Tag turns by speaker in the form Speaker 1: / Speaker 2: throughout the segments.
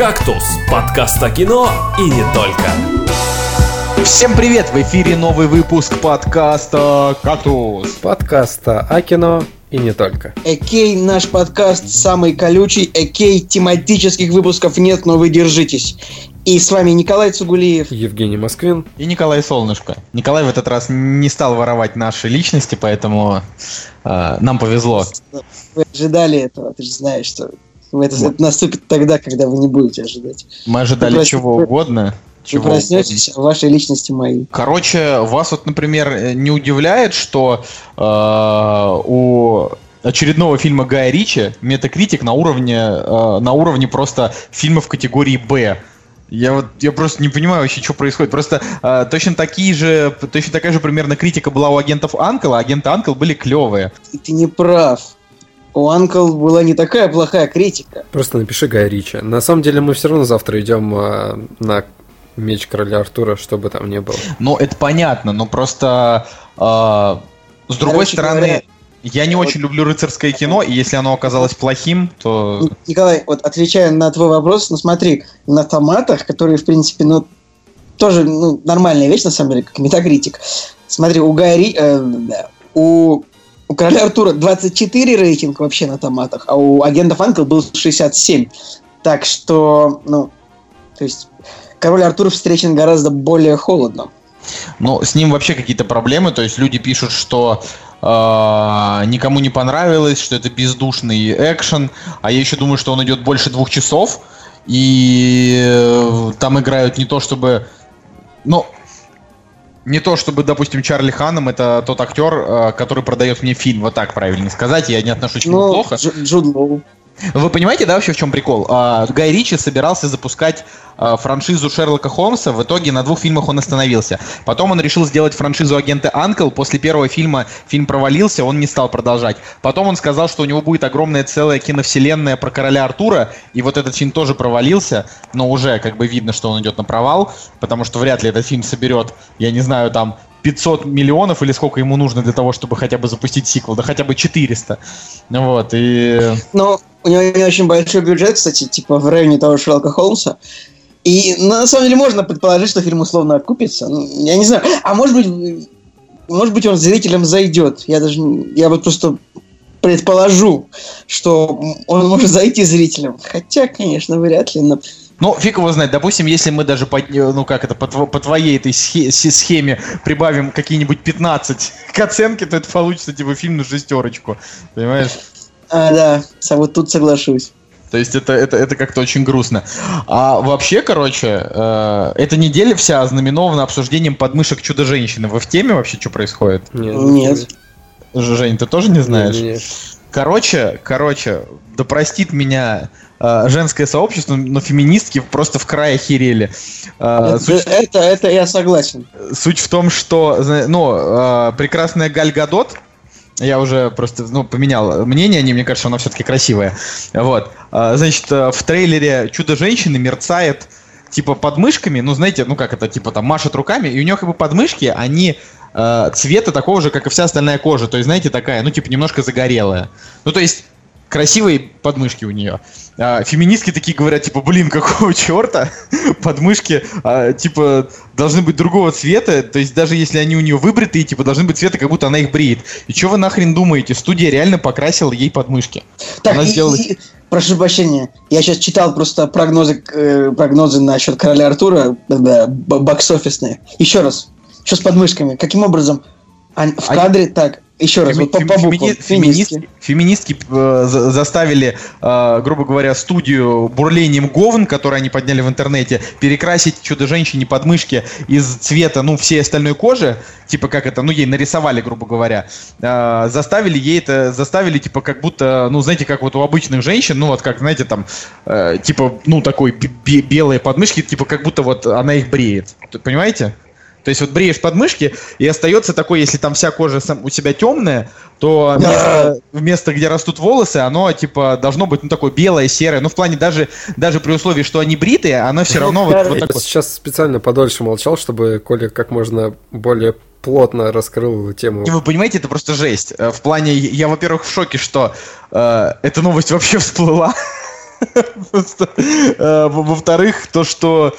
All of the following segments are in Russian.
Speaker 1: «Кактус» – подкаст о кино и не только.
Speaker 2: Всем привет! В эфире новый выпуск подкаста «Кактус».
Speaker 3: Подкаста о кино и не только.
Speaker 4: Экей наш подкаст самый колючий, Экей тематических выпусков нет, но вы держитесь. И с вами Николай Цугулиев.
Speaker 3: Евгений Москвин.
Speaker 2: И Николай Солнышко. Николай в этот раз не стал воровать наши личности, поэтому э, нам повезло.
Speaker 4: Вы ожидали этого, ты же знаешь, что это, это наступит тогда, когда вы не будете ожидать.
Speaker 2: Мы ожидали вы чего вы, угодно.
Speaker 4: Чего вы проснетесь, угодно. а ваши личности мои.
Speaker 2: Короче, вас вот, например, не удивляет, что э, у очередного фильма Гая Ричи Метакритик на уровне, э, на уровне просто фильмов категории «Б». Я вот я просто не понимаю вообще, что происходит. Просто э, точно такие же, точно такая же примерно критика была у агентов Анкл, а агенты Анкл были клевые.
Speaker 4: И ты не прав. У Анкл была не такая плохая критика.
Speaker 3: Просто напиши Гай Ричи. На самом деле мы все равно завтра идем э, на меч короля Артура, чтобы там не было.
Speaker 2: Ну, это понятно, но просто э, с другой Короче стороны. Говоря, я не вот. очень люблю рыцарское кино, и если оно оказалось плохим, то...
Speaker 4: Николай, вот отвечая на твой вопрос, ну смотри, на томатах, которые, в принципе, ну, тоже ну, нормальная вещь, на самом деле, как метакритик. Смотри, у Гарри, э, у, у Короля Артура 24 рейтинг вообще на томатах, а у агентов Анкл был 67. Так что, ну, то есть, Король Артур встречен гораздо более холодно.
Speaker 2: Ну, с ним вообще какие-то проблемы, то есть люди пишут, что э, никому не понравилось, что это бездушный экшен, а я еще думаю, что он идет больше двух часов, и э, там играют не то чтобы... Ну, не то чтобы, допустим, Чарли Ханом это тот актер, э, который продает мне фильм, вот так правильно сказать, я не отношусь к нему ну, плохо.
Speaker 4: Джуд Лоу.
Speaker 2: Вы понимаете, да, вообще в чем прикол? А, Гай Ричи собирался запускать франшизу Шерлока Холмса, в итоге на двух фильмах он остановился. Потом он решил сделать франшизу агента Анкл, после первого фильма фильм провалился, он не стал продолжать. Потом он сказал, что у него будет огромная целая киновселенная про короля Артура, и вот этот фильм тоже провалился, но уже как бы видно, что он идет на провал, потому что вряд ли этот фильм соберет, я не знаю, там 500 миллионов или сколько ему нужно для того, чтобы хотя бы запустить сиквел, да хотя бы 400. Вот, и...
Speaker 4: Ну, у него не очень большой бюджет, кстати, типа в районе того Шерлока Холмса. И ну, на самом деле можно предположить, что фильм условно окупится. Ну, я не знаю. А может быть, может быть, он зрителям зайдет. Я даже я вот просто предположу, что он может зайти зрителям. Хотя, конечно, вряд ли. Но...
Speaker 2: Ну, фиг его знает. Допустим, если мы даже по, ну как это, по, по твоей этой схеме прибавим какие-нибудь 15 к оценке, то это получится типа фильм на шестерочку. Понимаешь?
Speaker 4: А, да, вот тут соглашусь.
Speaker 2: То есть это, это, это как-то очень грустно. А вообще, короче, э, эта неделя вся ознаменована обсуждением подмышек Чудо-женщины. Вы в теме вообще, что происходит?
Speaker 4: Нет. Нет.
Speaker 2: Жень, ты тоже не знаешь? Нет, нет. Короче, короче, да простит меня э, женское сообщество, но феминистки просто в край охерели.
Speaker 4: Э, это, суть, это, это я согласен.
Speaker 2: Суть в том, что ну, э, прекрасная Галь Гадот, я уже просто ну, поменял мнение, не, мне кажется, она все-таки красивая. Вот. А, значит, э, в трейлере Чудо-женщины мерцает типа подмышками, ну, знаете, ну как это, типа там машет руками, и у нее как бы подмышки, они э, цвета такого же, как и вся остальная кожа. То есть, знаете, такая, ну, типа, немножко загорелая. Ну, то есть, красивые подмышки у нее. А, феминистки такие говорят, типа, блин, какого черта? Подмышки, а, типа, должны быть другого цвета, то есть даже если они у нее выбритые, типа, должны быть цвета, как будто она их бреет. И что вы нахрен думаете? Студия реально покрасила ей подмышки.
Speaker 4: Так, она и, сделала... и, прошу прощения, я сейчас читал просто прогнозы, э, прогнозы насчет Короля Артура, да, бокс-офисные. Еще раз, что с подмышками? Каким образом? В кадре, так, еще раз, Феми- вот по, по буквам.
Speaker 2: Феминистки, феминистки э, заставили, э, грубо говоря, студию бурлением говн, который они подняли в интернете, перекрасить чудо-женщине подмышки из цвета, ну, всей остальной кожи, типа как это, ну, ей нарисовали, грубо говоря, э, заставили ей это, заставили, типа, как будто, ну, знаете, как вот у обычных женщин, ну, вот как, знаете, там, э, типа, ну, такой белые подмышки, типа, как будто вот она их бреет. Понимаете? То есть вот бреешь подмышки, и остается такой, если там вся кожа у себя темная, то вместо, вместо где растут волосы, оно типа должно быть ну такое белое, серое. Ну в плане даже даже при условии, что они бритые, оно все равно вот, вот
Speaker 3: такое. Сейчас специально подольше молчал, чтобы Коля как можно более плотно раскрыл тему.
Speaker 2: И вы понимаете, это просто жесть. Э, в плане, я, во-первых, в шоке, что э, эта новость вообще всплыла. Э, во-вторых, то, что...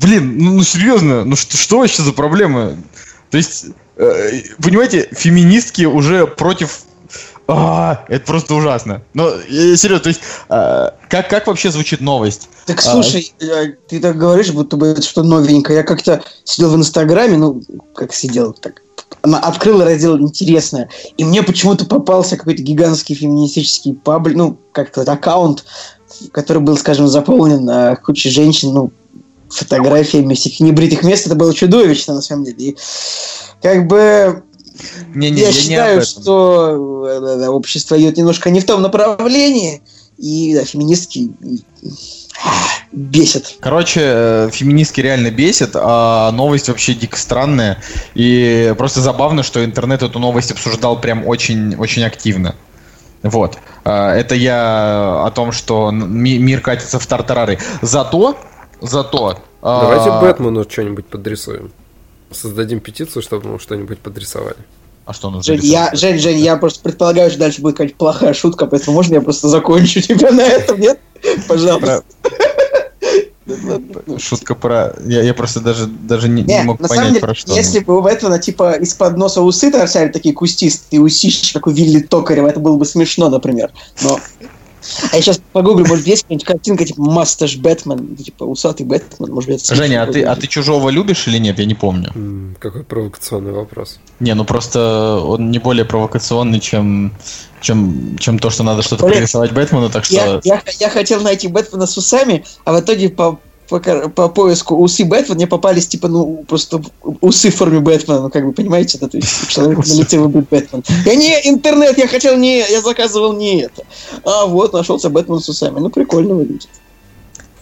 Speaker 2: Блин, ну ну, серьезно, ну что что вообще за проблема? То есть, э, понимаете, феминистки уже против... А, это просто ужасно. Но, э, серьезно, то есть, э, как, как вообще звучит новость?
Speaker 4: Так
Speaker 2: А,
Speaker 4: слушай, э, ты так говоришь, будто бы это что новенькое. Я как-то сидел в Инстаграме, ну, как сидел, так, она открыла раздел «Интересное», и мне почему-то попался какой-то гигантский феминистический паблик, ну, как-то вот аккаунт, который был, скажем, заполнен э, кучей женщин, ну, фотографиями всех небритых мест. Это было чудовищно, на самом деле. И, как бы,
Speaker 2: Не-не,
Speaker 4: я
Speaker 2: я не об
Speaker 4: считаю,
Speaker 2: этом.
Speaker 4: что э, да, общество идет немножко не в том направлении, и да, феминистки бесят.
Speaker 2: Короче, э, феминистки реально бесит, а новость вообще дико странная. И просто забавно, что интернет эту новость обсуждал прям очень, очень активно. Вот. Это я о том, что мир катится в тартарары. Зато, зато... а,
Speaker 3: Давайте Бэтмену что-нибудь подрисуем. Создадим петицию, чтобы ему что-нибудь подрисовали.
Speaker 2: А что нужно
Speaker 4: Жень, я? Жень, Жень, я просто предполагаю, что дальше будет какая-то плохая шутка, поэтому можно я просто закончу тебя на этом, нет? Пожалуйста.
Speaker 2: Шутка про... Я, я просто даже, даже не, не
Speaker 4: Не,
Speaker 2: мог
Speaker 4: на самом
Speaker 2: понять,
Speaker 4: деле,
Speaker 2: про что.
Speaker 4: если бы у этого, типа, из-под носа усы торчали такие кустистые усищи, как у Вилли Токарева, это было бы смешно, например. Но... А я сейчас погуглю, может, есть какая-нибудь картинка, типа, Масташ Бэтмен, типа, усатый Бэтмен, может быть, это
Speaker 2: Женя, а ты, а ты чужого любишь или нет? Я не помню.
Speaker 3: М, Какой провокационный вопрос.
Speaker 2: Не, ну просто он не более провокационный, чем, чем, чем то, что надо что-то
Speaker 4: Блин,
Speaker 2: пририсовать Бэтмену, так что...
Speaker 4: Я, я, я хотел найти Бэтмена с усами, а в итоге по, по, по поиску усы Бэтмена мне попались, типа, ну, просто усы в форме Бэтмена, ну, как бы, понимаете, да, то есть у человека на лице выбит Бэтмен. Я не интернет, я хотел не, я заказывал не это. А вот, нашелся Бэтмен с усами. Ну, прикольно выглядит.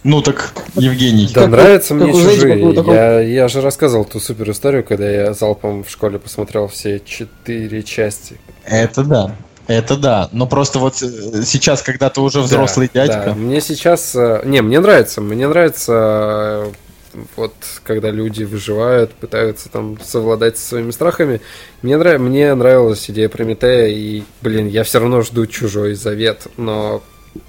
Speaker 2: Ну так, Евгений.
Speaker 3: Да,
Speaker 4: Как вы-
Speaker 3: нравятся
Speaker 4: как
Speaker 3: мне
Speaker 4: знаете,
Speaker 3: чужие.
Speaker 4: какую такую-
Speaker 3: Я, я же рассказывал ту супер историю, когда я залпом в школе посмотрел все четыре части.
Speaker 2: Это да. Это да. Но просто вот э, сейчас, когда ты уже взрослый
Speaker 3: Да,
Speaker 2: дядька.
Speaker 3: да. Мне сейчас... э, Не, мне нравится. Мне нравится э, вот когда люди выживают, пытаются там совладать со своими страхами. Мне, нрав... мне нравилась идея Прометея, и, блин, я все равно жду чужой завет, но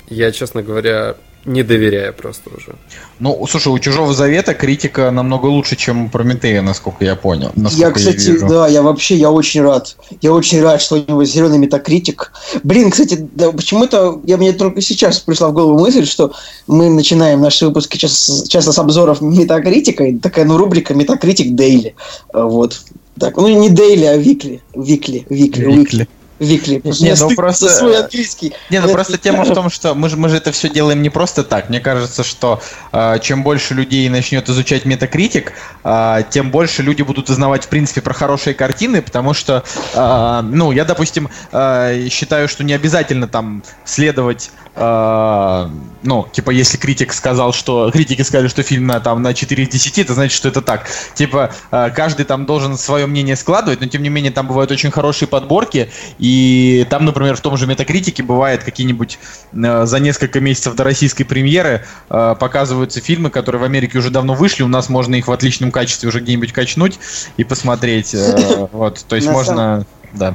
Speaker 3: я, честно говоря, не доверяю просто уже.
Speaker 2: Ну, слушай, у Чужого Завета критика намного лучше, чем у Прометея, насколько я понял.
Speaker 4: Я,
Speaker 2: насколько
Speaker 4: кстати,
Speaker 2: вижу.
Speaker 4: да, я вообще, я очень рад. Я очень рад, что у него зеленый метакритик. Блин, кстати, да, почему-то я мне только сейчас пришла в голову мысль, что мы начинаем наши выпуски часто, часто с обзоров метакритика, и такая, ну, рубрика Метакритик Дейли. Вот. Так, ну, не Дейли, а Викли. Викли, Викли,
Speaker 2: Викли.
Speaker 4: Викли.
Speaker 2: Не,
Speaker 4: Мне
Speaker 2: ну просто-
Speaker 4: свой английский.
Speaker 2: Не, ну
Speaker 4: Это
Speaker 2: просто тема в том, что мы же, мы же это все делаем не просто так. Мне кажется, что э, чем больше людей начнет изучать метакритик, э, тем больше люди будут узнавать, в принципе, про хорошие картины, потому что, э, ну, я, допустим, э, считаю, что не обязательно там следовать, э, ну, типа, если критик сказал, что, критики сказали, что фильм на, там, на 4 из 10, это значит, что это так. Типа, э, каждый там должен свое мнение складывать, но, тем не менее, там бывают очень хорошие подборки, и там, например, в том же Метакритике бывает какие-нибудь э, за несколько месяцев до российской премьеры э, показываются фильмы, которые в Америке уже давно вышли, у нас можно их в отличном качестве уже где-нибудь качнуть и посмотреть. э, Вот, то есть
Speaker 4: На
Speaker 2: можно... Да.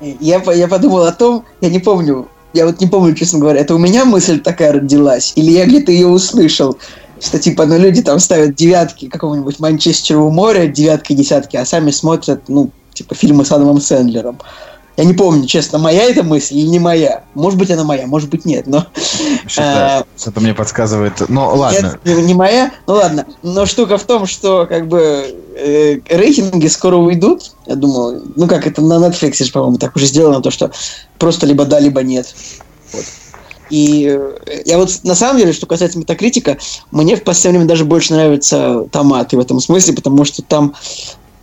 Speaker 4: Я, я подумал о том, я не помню, я вот не помню, честно говоря, это у меня мысль такая родилась, или я где-то ее услышал, что типа, ну люди там ставят девятки какого-нибудь Манчестеру моря, девятки, десятки, а сами смотрят, ну, типа, фильмы с Адамом Сэндлером. Я не помню, честно, моя эта мысль или не моя. Может быть, она моя, может быть, нет, но...
Speaker 2: Что-то, что-то мне подсказывает. Ну, ладно.
Speaker 4: Нет, не, моя, ну ладно. Но штука в том, что как бы э, рейтинги скоро уйдут. Я думаю, ну как это на Netflix, же, по-моему, так уже сделано, то что просто либо да, либо нет. Вот. И э, я вот на самом деле, что касается метакритика, мне в последнее время даже больше нравятся томаты в этом смысле, потому что там,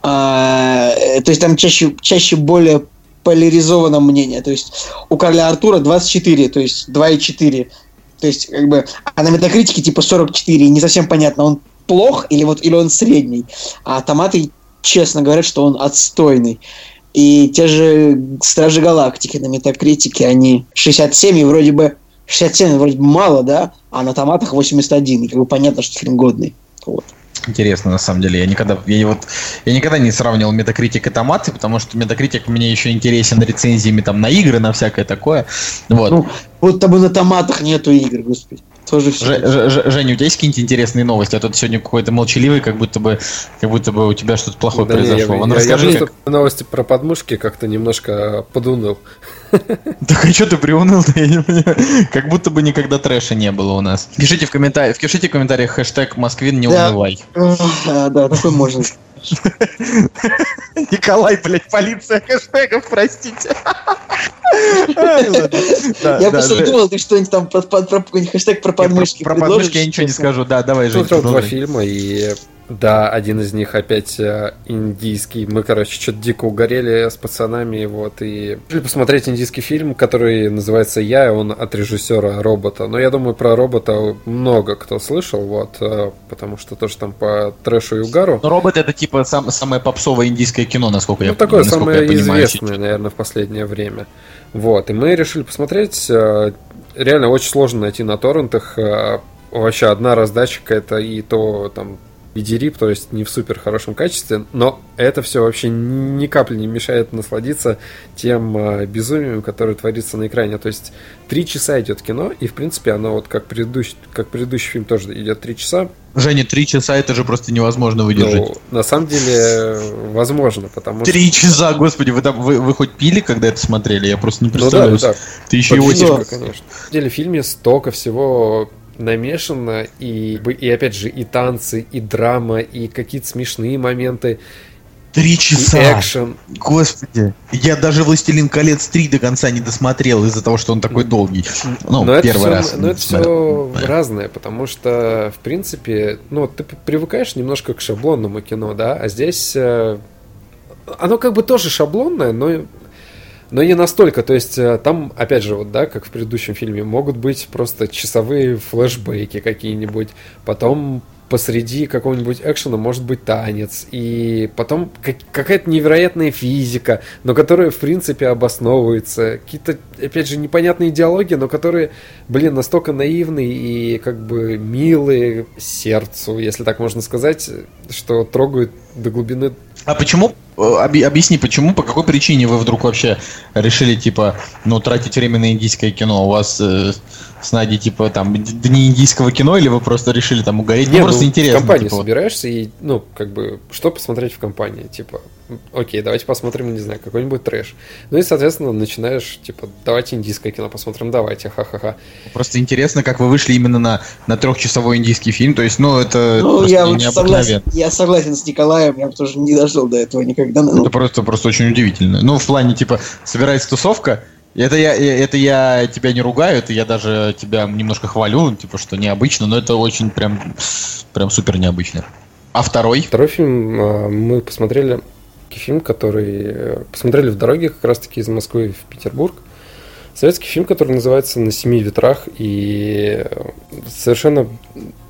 Speaker 4: а, э, то есть там чаще, чаще более поляризованное мнение. То есть у Карля Артура 24, то есть 2,4. То есть, как бы, а на метакритике типа 44, и не совсем понятно, он плох или вот или он средний. А томаты, честно говорят, что он отстойный. И те же Стражи Галактики на метакритике, они 67, и вроде бы 67 вроде бы мало, да, а на томатах 81, и как бы понятно, что фильм годный. Вот.
Speaker 2: Интересно, на самом деле. Я никогда, я вот, я никогда не сравнивал Metacritic и томаты, потому что Metacritic мне еще интересен рецензиями там на игры, на всякое такое. Вот.
Speaker 4: Ну, вот тобой на томатах нету игр, господи. Тоже все.
Speaker 2: Ж- Ж- Женя, у тебя есть какие-нибудь интересные новости? А тут сегодня какой-то молчаливый, как будто бы, как будто бы у тебя что-то плохое
Speaker 3: Да не,
Speaker 2: произошло.
Speaker 3: я,
Speaker 2: Вон
Speaker 3: я- я
Speaker 2: расскажи,
Speaker 3: просто
Speaker 2: как-
Speaker 3: новости про подмышки как-то немножко подуныл.
Speaker 2: Так а что ты приуныл? Я не понимаю. Как будто бы никогда трэша не было у нас. Пишите в комментариях, пишите в комментариях хэштег Москвин не унывай.
Speaker 4: Да, такой можно.
Speaker 2: Николай, блядь, полиция хэштегов, простите.
Speaker 4: Я просто думал, ты что-нибудь там про, какой-нибудь хэштег про подмышки
Speaker 2: Про подмышки я ничего не скажу. Да, давай, Жень,
Speaker 3: Смотрел два фильма, и да, один из них опять э, индийский. Мы, короче, что-то дико угорели с пацанами, вот, и решили посмотреть индийский фильм, который называется «Я», и он от режиссера «Робота». Но я думаю, про «Робота» много кто слышал, вот, э, потому что тоже там по трэшу и угару.
Speaker 2: Ну, робот это типа сам, самое попсовое индийское кино, насколько я
Speaker 3: Ну, такое
Speaker 2: насколько
Speaker 3: самое
Speaker 2: я понимаю.
Speaker 3: известное, наверное, в последнее время. Вот, и мы решили посмотреть. э, Реально очень сложно найти на торрентах. Вообще одна раздача какая-то, и то там видерип, то есть не в супер хорошем качестве, но это все вообще ни капли не мешает насладиться тем э, безумием, которое творится на экране. То есть три часа идет кино, и в принципе оно вот как предыдущий, как предыдущий фильм тоже идет три часа.
Speaker 2: Женя, три часа это же просто невозможно выдержать.
Speaker 3: Ну, на самом деле, возможно, потому что...
Speaker 2: Три часа, господи, вы там вы, вы хоть пили, когда это смотрели? Я просто не
Speaker 3: Ну да,
Speaker 2: представляю.
Speaker 3: да,
Speaker 2: Ты еще и
Speaker 3: Подвижка,
Speaker 2: очень.
Speaker 3: конечно. На самом деле в фильме столько всего намешано, и, и опять же, и танцы, и драма, и какие-то смешные моменты,
Speaker 2: Три часа.
Speaker 3: экшен.
Speaker 2: Господи. Я даже «Властелин колец 3» до конца не досмотрел из-за того, что он такой долгий. Ну,
Speaker 3: но это
Speaker 2: первый
Speaker 3: всё-
Speaker 2: раз.
Speaker 3: Но это все разное, потому что, в принципе, ну, ты привыкаешь немножко к шаблонному кино, да, а здесь э, оно как бы тоже шаблонное, но но не настолько, то есть э, там, опять же, вот, да, как в предыдущем фильме, могут быть просто часовые флешбеки какие-нибудь, потом посреди какого-нибудь экшена может быть танец, и потом как- какая-то невероятная физика, но которая, в принципе, обосновывается, какие-то, опять же, непонятные идеологии, но которые, блин, настолько наивные и как бы милые сердцу, если так можно сказать, что трогают до глубины.
Speaker 2: А почему, объясни, почему, по какой причине вы вдруг вообще решили, типа, ну, тратить время на индийское кино? У вас э, с Надей, типа, там, дни индийского кино, или вы просто решили там угореть?
Speaker 3: Не,
Speaker 2: ну, просто
Speaker 3: ну,
Speaker 2: интересно.
Speaker 3: В компании
Speaker 2: типа,
Speaker 3: собираешься и, ну, как бы, что посмотреть в компании? Типа, окей, давайте посмотрим, не знаю, какой-нибудь трэш. Ну и, соответственно, начинаешь, типа, давайте индийское кино посмотрим, давайте, ха-ха-ха.
Speaker 2: Просто интересно, как вы вышли именно на, на трехчасовой индийский фильм. То есть, ну, это
Speaker 4: Ну, я вот согласен, я согласен с Николаем, я бы тоже не дошел до этого никогда. Ну,
Speaker 2: Это просто, просто очень удивительно. Ну, в плане, типа, собирается тусовка, это я, это я тебя не ругаю, это я даже тебя немножко хвалю, типа, что необычно, но это очень прям, прям супер необычно. А второй?
Speaker 3: Второй фильм а, мы посмотрели, фильм, который э, посмотрели в дороге как раз-таки из Москвы в Петербург. Советский фильм, который называется «На семи ветрах», и э, совершенно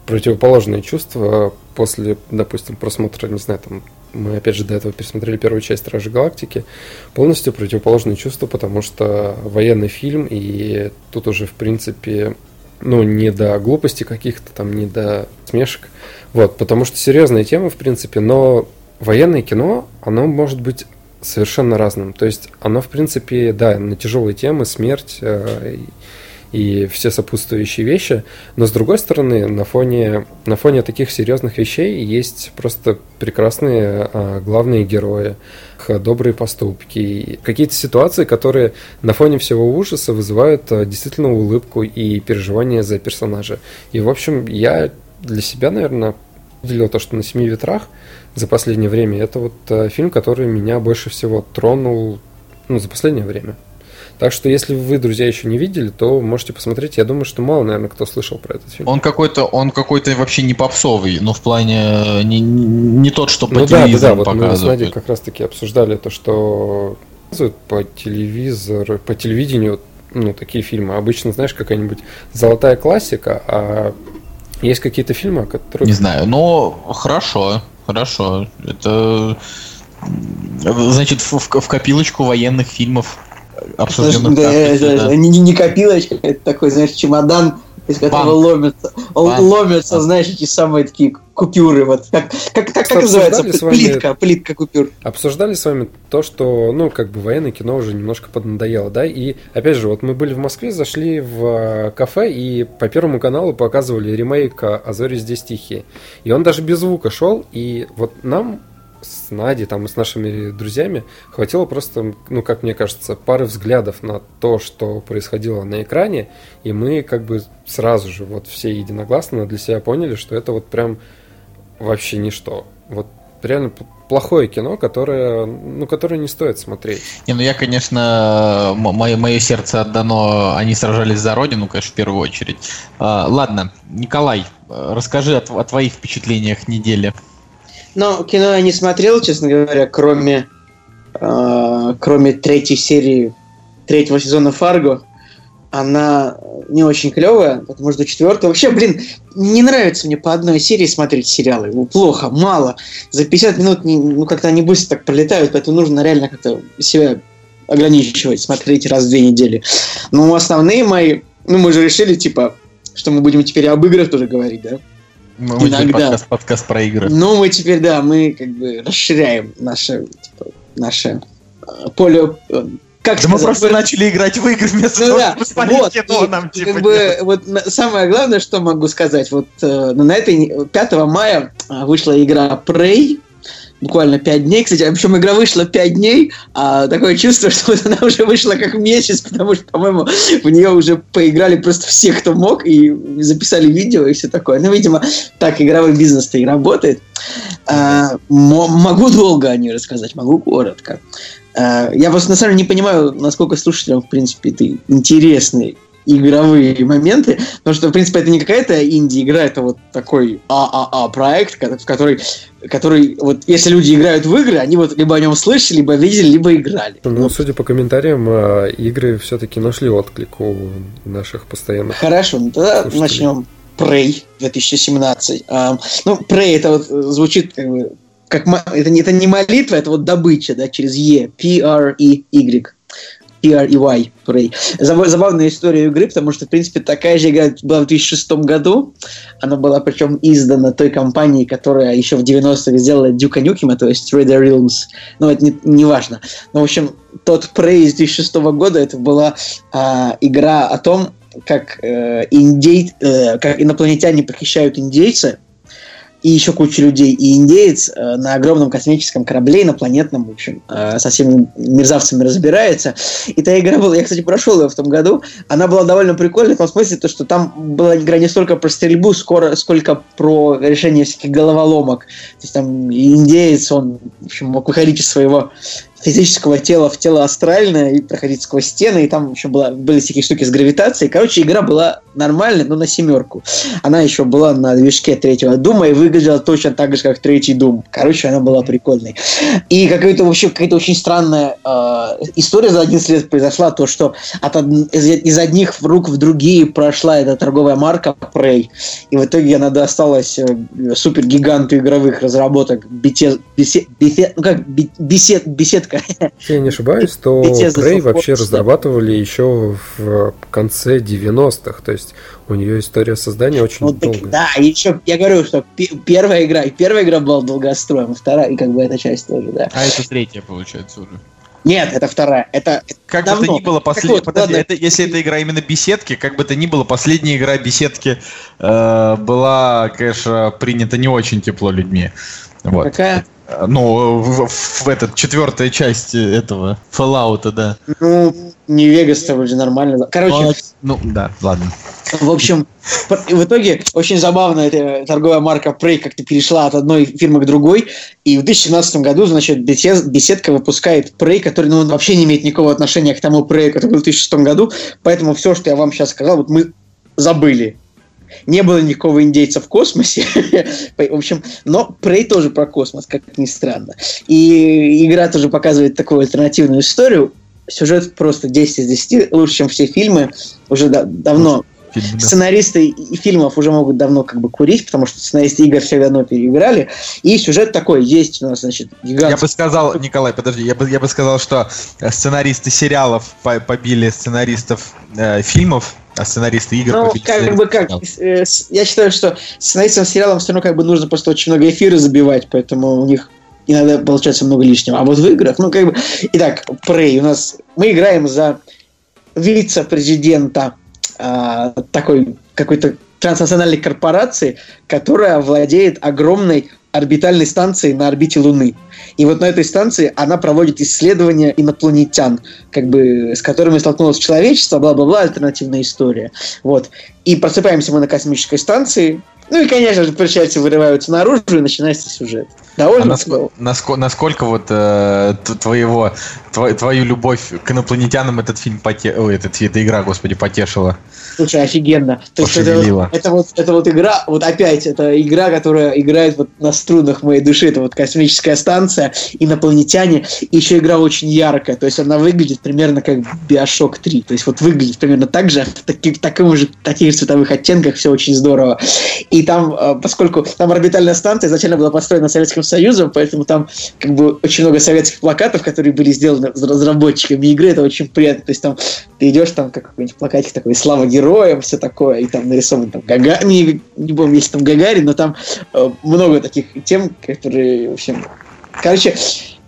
Speaker 3: противоположные чувства после, допустим, просмотра, не знаю, там, мы опять же до этого пересмотрели первую часть «Стражи Галактики», полностью противоположные чувства, потому что военный фильм, и тут уже, в принципе, ну, не до глупости каких-то там, не до смешек, вот, потому что серьезная тема, в принципе, но военное кино, оно может быть совершенно разным. То есть оно, в принципе, да, на тяжелые темы, смерть э, и, все сопутствующие вещи, но с другой стороны, на фоне, на фоне таких серьезных вещей есть просто прекрасные э, главные герои, добрые поступки, какие-то ситуации, которые на фоне всего ужаса вызывают э, действительно улыбку и переживание за персонажа. И, в общем, я для себя, наверное, выделил то, что на семи ветрах за последнее время. Это вот э, фильм, который меня больше всего тронул ну, за последнее время. Так что, если вы, друзья, еще не видели, то можете посмотреть. Я думаю, что мало, наверное, кто слышал про этот фильм.
Speaker 2: Он какой-то, он какой-то вообще не попсовый, но в плане э, не, не, тот, что по
Speaker 3: ну да, да, да,
Speaker 2: телевизору
Speaker 3: вот мы с
Speaker 2: показывают.
Speaker 3: Надей как раз-таки обсуждали то, что показывают по телевизору, по телевидению, ну, такие фильмы. Обычно, знаешь, какая-нибудь золотая классика, а есть какие-то фильмы, о которых...
Speaker 2: Не знаю, но хорошо, хорошо. Это значит в- в копилочку военных фильмов обсужденных.
Speaker 4: да,
Speaker 2: так,
Speaker 4: это-
Speaker 2: да.
Speaker 4: не, не- не копилочка, это такой, знаешь, чемодан из которого
Speaker 2: Банк.
Speaker 4: ломятся,
Speaker 2: Банк.
Speaker 4: ломятся, знаешь, эти самые такие купюры, вот как, как, как, как называется,
Speaker 3: вами-
Speaker 4: плитка, плитка купюр.
Speaker 3: Обсуждали с вами то, что, ну, как бы военное кино уже немножко поднадоело, да, и, опять же, вот мы были в Москве, зашли в э, кафе, и по Первому каналу показывали ремейк э, «А зори здесь тихие», и он даже без звука шел, и вот нам с Надей, там, и с нашими друзьями хватило просто, ну, как мне кажется, пары взглядов на то, что происходило на экране, и мы как бы сразу же вот все единогласно для себя поняли, что это вот прям вообще ничто. Вот реально плохое кино, которое, ну, которое не стоит смотреть.
Speaker 2: Не, ну я, конечно, мое, мое сердце отдано, они сражались за родину, конечно, в первую очередь. А, ладно, Николай, э, расскажи о, о твоих впечатлениях недели.
Speaker 4: Но кино я не смотрел, честно говоря, кроме, э, кроме третьей серии третьего сезона Фарго. Она не очень клевая, потому что четвертая. Вообще, блин, не нравится мне по одной серии смотреть сериалы. Ну, плохо, мало. За 50 минут не- ну, как-то они быстро так пролетают, поэтому нужно реально как-то себя ограничивать, смотреть раз в две недели. Но основные мои, ну, мы же решили, типа, что мы будем теперь об играх тоже говорить, да?
Speaker 2: Мы
Speaker 4: Иногда.
Speaker 2: подкаст, подкаст про игры.
Speaker 4: Ну, мы теперь, да, мы как бы расширяем наше, типа, наше э, поле... э, Как
Speaker 2: Да мы просто начали играть в игры вместо
Speaker 4: Ну
Speaker 2: того,
Speaker 4: да,
Speaker 2: чтобы смотреть
Speaker 4: вот,
Speaker 2: кино
Speaker 4: и
Speaker 2: нам, типа,
Speaker 4: как бы, вот на- самое главное, что могу сказать, вот э, на этой не- 5 мая а, вышла игра Prey, буквально 5 дней, кстати, причем игра вышла 5 дней, а такое чувство, что вот она уже вышла как месяц, потому что, по-моему, в нее уже поиграли просто все, кто мог, и записали видео и все такое. Ну, видимо, так игровой бизнес-то и работает. А, мо- могу долго о ней рассказать, могу коротко. А, я просто на самом деле не понимаю, насколько слушателям, в принципе, это интересны игровые моменты, потому что, в принципе, это не какая-то инди-игра, это вот такой ААА проект, ко- в который, который, вот, если люди играют в игры, они вот либо о нем слышали, либо видели, либо играли.
Speaker 3: Ну, судя по комментариям, э, игры все-таки нашли отклик у наших постоянных.
Speaker 4: Хорошо, ну тогда
Speaker 3: Слушатели.
Speaker 4: начнем. Prey 2017. А, ну, Prey это вот звучит как бы как это, не- это не молитва, это вот добыча, да, через Е, P-R-E-Y. P-R-E-Y, Prey. Забав- Забавная история игры, потому что, в принципе, такая же игра была в 2006 году. Она была, причем, издана той компанией, которая еще в 90-х сделала Duke Nukem, то есть Trader Realms. Ну, это не, не важно. Но, в общем, тот Prey из 2006 года, это была а, игра о том, как, э, индей, э, как инопланетяне похищают индейца и еще кучу людей. И индеец э, на огромном космическом корабле инопланетном, в общем, э, со всеми мерзавцами разбирается. И та игра была, я, кстати, прошел ее в том году, она была довольно прикольная в том смысле, то, что там была игра не столько про стрельбу, скоро, сколько про решение всяких головоломок. То есть там индеец, он, в общем, мог выходить из своего физического тела в тело астральное и проходить сквозь стены, и там еще была, были всякие штуки с гравитацией. Короче, игра была нормальная, но на семерку. Она еще была на движке третьего Дума и выглядела точно так же, как третий Дум. Короче, она была прикольной. И какая-то вообще какая-то очень странная э, история за 11 лет произошла, то, что от од- из, из одних рук в другие прошла эта торговая марка Prey, и в итоге она досталась э, супергиганту игровых разработок Bethesda, Bethesda, Bethesda- ну как, Be- Бесед, беседка.
Speaker 3: Если я не ошибаюсь, то Prey вообще разрабатывали еще в конце 90-х. То есть у нее история создания очень
Speaker 4: Вот так-
Speaker 3: долгая.
Speaker 4: да, еще я говорю, что пе- первая игра, первая игра была долгостроем, вторая, и как бы эта часть тоже, да.
Speaker 2: А это третья, получается, уже.
Speaker 4: Нет, это вторая. Это
Speaker 2: Как бы то
Speaker 4: Давно.
Speaker 2: ни было, последняя...
Speaker 4: вот, ладно.
Speaker 2: это, если это игра именно беседки, как бы то ни было, последняя игра беседки э, была, конечно, принята не очень тепло людьми. Вот.
Speaker 4: какая?
Speaker 2: Ну, в, в этот четвертая часть этого Fallout, да.
Speaker 4: Ну, не Вегас-то вроде нормально. Короче,
Speaker 2: Ну, да, ладно.
Speaker 4: В общем, в итоге очень забавно эта торговая марка Prey как-то перешла от одной фирмы к другой. И в 2017 году, значит, беседка выпускает Prey, который ну, вообще не имеет никакого отношения к тому Prey, который был в 2006 году. Поэтому все, что я вам сейчас сказал, вот мы забыли. Не было никакого индейца в космосе. В общем, но Prey тоже про космос, как ни странно. И игра тоже показывает такую альтернативную историю. Сюжет просто 10 из 10, лучше, чем все фильмы. Уже да- давно
Speaker 2: Фильм, да.
Speaker 4: сценаристы и фильмов уже могут давно как бы курить, потому что сценаристы игр все давно переиграли. И сюжет такой, есть у нас, значит,
Speaker 2: Я
Speaker 4: гигантский...
Speaker 2: бы сказал, Николай, подожди, я бы, я бы сказал, что сценаристы сериалов по- побили сценаристов э, фильмов, А сценаристы игр
Speaker 4: Ну, как бы как, э, я считаю, что сценаристам сериалам все равно как бы нужно просто очень много эфира забивать, поэтому у них иногда получается много лишнего. А вот в играх, ну как бы... Итак, Prey у нас... Мы играем за вице-президента а, такой какой-то транснациональной корпорации, которая владеет огромной орбитальной станцией на орбите Луны. И вот на этой станции она проводит исследования инопланетян, как бы с которыми столкнулось человечество, бла-бла-бла, альтернативная история. Вот. И просыпаемся мы на космической станции. Ну и, конечно же, пришельцы вырываются наружу, и начинается сюжет.
Speaker 2: А
Speaker 4: Довольно
Speaker 2: наско- наско- насколько вот э, твоего, тво- твою любовь к инопланетянам этот фильм поте... Ой, этот, эта игра, господи, потешила?
Speaker 4: Слушай, офигенно. То есть это,
Speaker 2: Пошевелила.
Speaker 4: это вот, это вот игра, вот опять, это игра, которая играет вот на струнах моей души. Это вот космическая станция, инопланетяне. И еще игра очень яркая. То есть она выглядит примерно как Bioshock 3. То есть вот выглядит примерно так же, в таких, таком же, таких же цветовых оттенках, все очень здорово. И там, э, поскольку там орбитальная станция изначально была построена Советским Союзом, поэтому там как бы очень много советских плакатов, которые были сделаны разработчиками игры, это очень приятно. То есть там ты идешь, там как какой-нибудь плакатик такой «Слава героям», все такое, и там нарисован там Гагарин, не, не помню, есть там Гагарин, но там э, много таких тем, которые, в общем... Короче,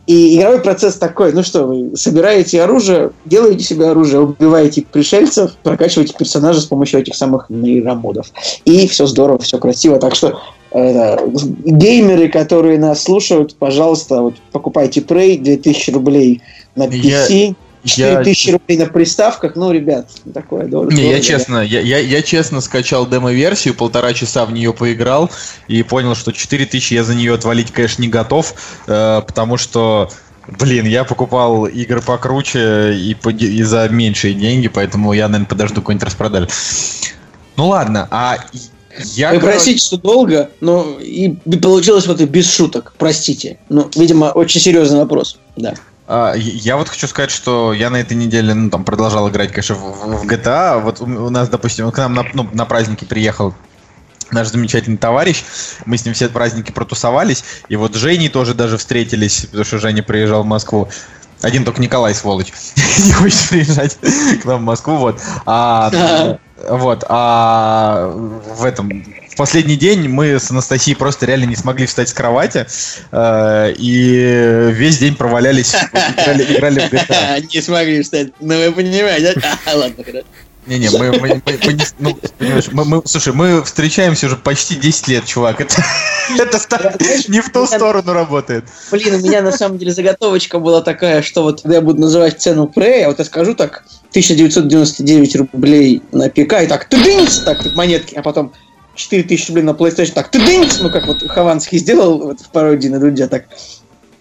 Speaker 4: и игровой процесс такой, ну что, вы собираете оружие, делаете себе оружие, убиваете пришельцев, прокачиваете персонажа с помощью этих самых нейромодов. И все здорово, все красиво. Так что э, геймеры, которые нас слушают, пожалуйста, вот, покупайте Prey, 2000 рублей на
Speaker 2: Я-
Speaker 4: PC,
Speaker 2: Я,
Speaker 4: 4000 рублей на приставках. Ну, ребят, такое дорого.
Speaker 2: не, я честно, я, я, я честно скачал демо-версию, полтора часа в нее поиграл и понял, что 4000 я за нее отвалить, конечно, не готов, э, потому что, блин, я покупал игры покруче и, по- и за меньшие деньги, поэтому я, наверное, подожду какой-нибудь распродажи. Ну ладно, а я...
Speaker 4: Вы
Speaker 2: короче,
Speaker 4: простите, что долго, но и получилось вот и без шуток. Простите. Ну, видимо, очень серьезный вопрос. Да.
Speaker 2: А, Я вот хочу сказать, что я на этой неделе, ну, там, продолжал играть, конечно, в, в GTA. Вот у у нас, допустим, к нам на, ну, на праздники приехал наш замечательный товарищ. Мы с ним все праздники протусовались. И вот с Женей тоже даже встретились, потому что Женя приезжал в Москву. Один только Николай, сволочь, не хочет приезжать к нам в Москву, вот. А, вот, а в этом в последний день мы с Анастасией просто реально не смогли встать с кровати э, и весь день провалялись, играли, играли в GTA.
Speaker 4: Не смогли встать. Ну, вы понимаете. Ладно, хорошо.
Speaker 2: Не-не, мы, мы- мы- мы не- ну, понимаешь, мы- мы- слушай, мы встречаемся уже почти 10 лет, чувак. Это, это ста- не в ту сторону работает.
Speaker 4: Блин, у меня на самом деле заготовочка была такая, что вот когда я буду называть цену Prey, а вот я скажу так, 1999 рублей на ПК, и так, ты так, монетки, а потом 4000 рублей на PlayStation, так, ты ну как вот Хованский сделал вот в пародии на Дудя, так.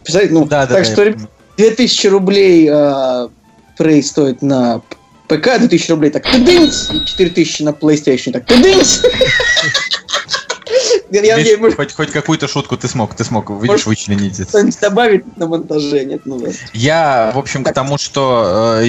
Speaker 4: Представляете, ну,
Speaker 2: Да, да,
Speaker 4: так
Speaker 2: да,
Speaker 4: что, ребят, 2000 рублей э, Prey стоит на ПК, 2000 рублей, так, ты и 4000 на PlayStation, так, ты Я,
Speaker 2: Видишь,
Speaker 4: я, может,
Speaker 2: хоть, хоть какую-то шутку ты смог, ты смог, видишь,
Speaker 4: Может,
Speaker 2: вычленить. это.
Speaker 4: добавить на монтаже, нет, ну.
Speaker 2: Я, в общем, к тому, что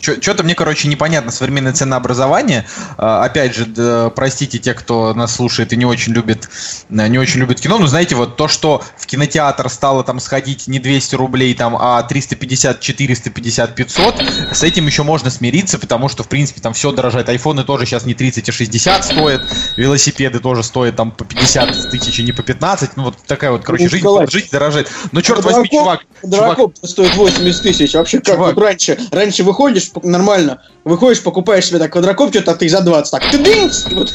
Speaker 2: что-то мне, короче, непонятно современное ценообразование. Э, опять же, да, простите те, кто нас слушает и не очень любит, э, не очень любит кино. Ну, знаете, вот то, что в кинотеатр стало там сходить не 200 рублей, там, а 350, 450, 500, с этим еще можно смириться, потому что, в принципе, там все дорожает. Айфоны тоже сейчас не 30, а 60 стоят, велосипеды тоже стоят там по 50 тысяч, и не по 15. Ну, вот такая вот, короче,
Speaker 4: Ну,
Speaker 2: жизнь,
Speaker 4: Николай,
Speaker 2: жизнь дорожает. Ну, черт возьми,
Speaker 4: Квадрокоп-
Speaker 2: чувак, чувак,
Speaker 4: Квадрокоп стоит 80 тысяч. Вообще как
Speaker 2: Чувак.
Speaker 4: вот раньше? Раньше выходишь нормально, выходишь, покупаешь себе так квадрокоп, что-то а ты за 20. Так, ты дынц! И вот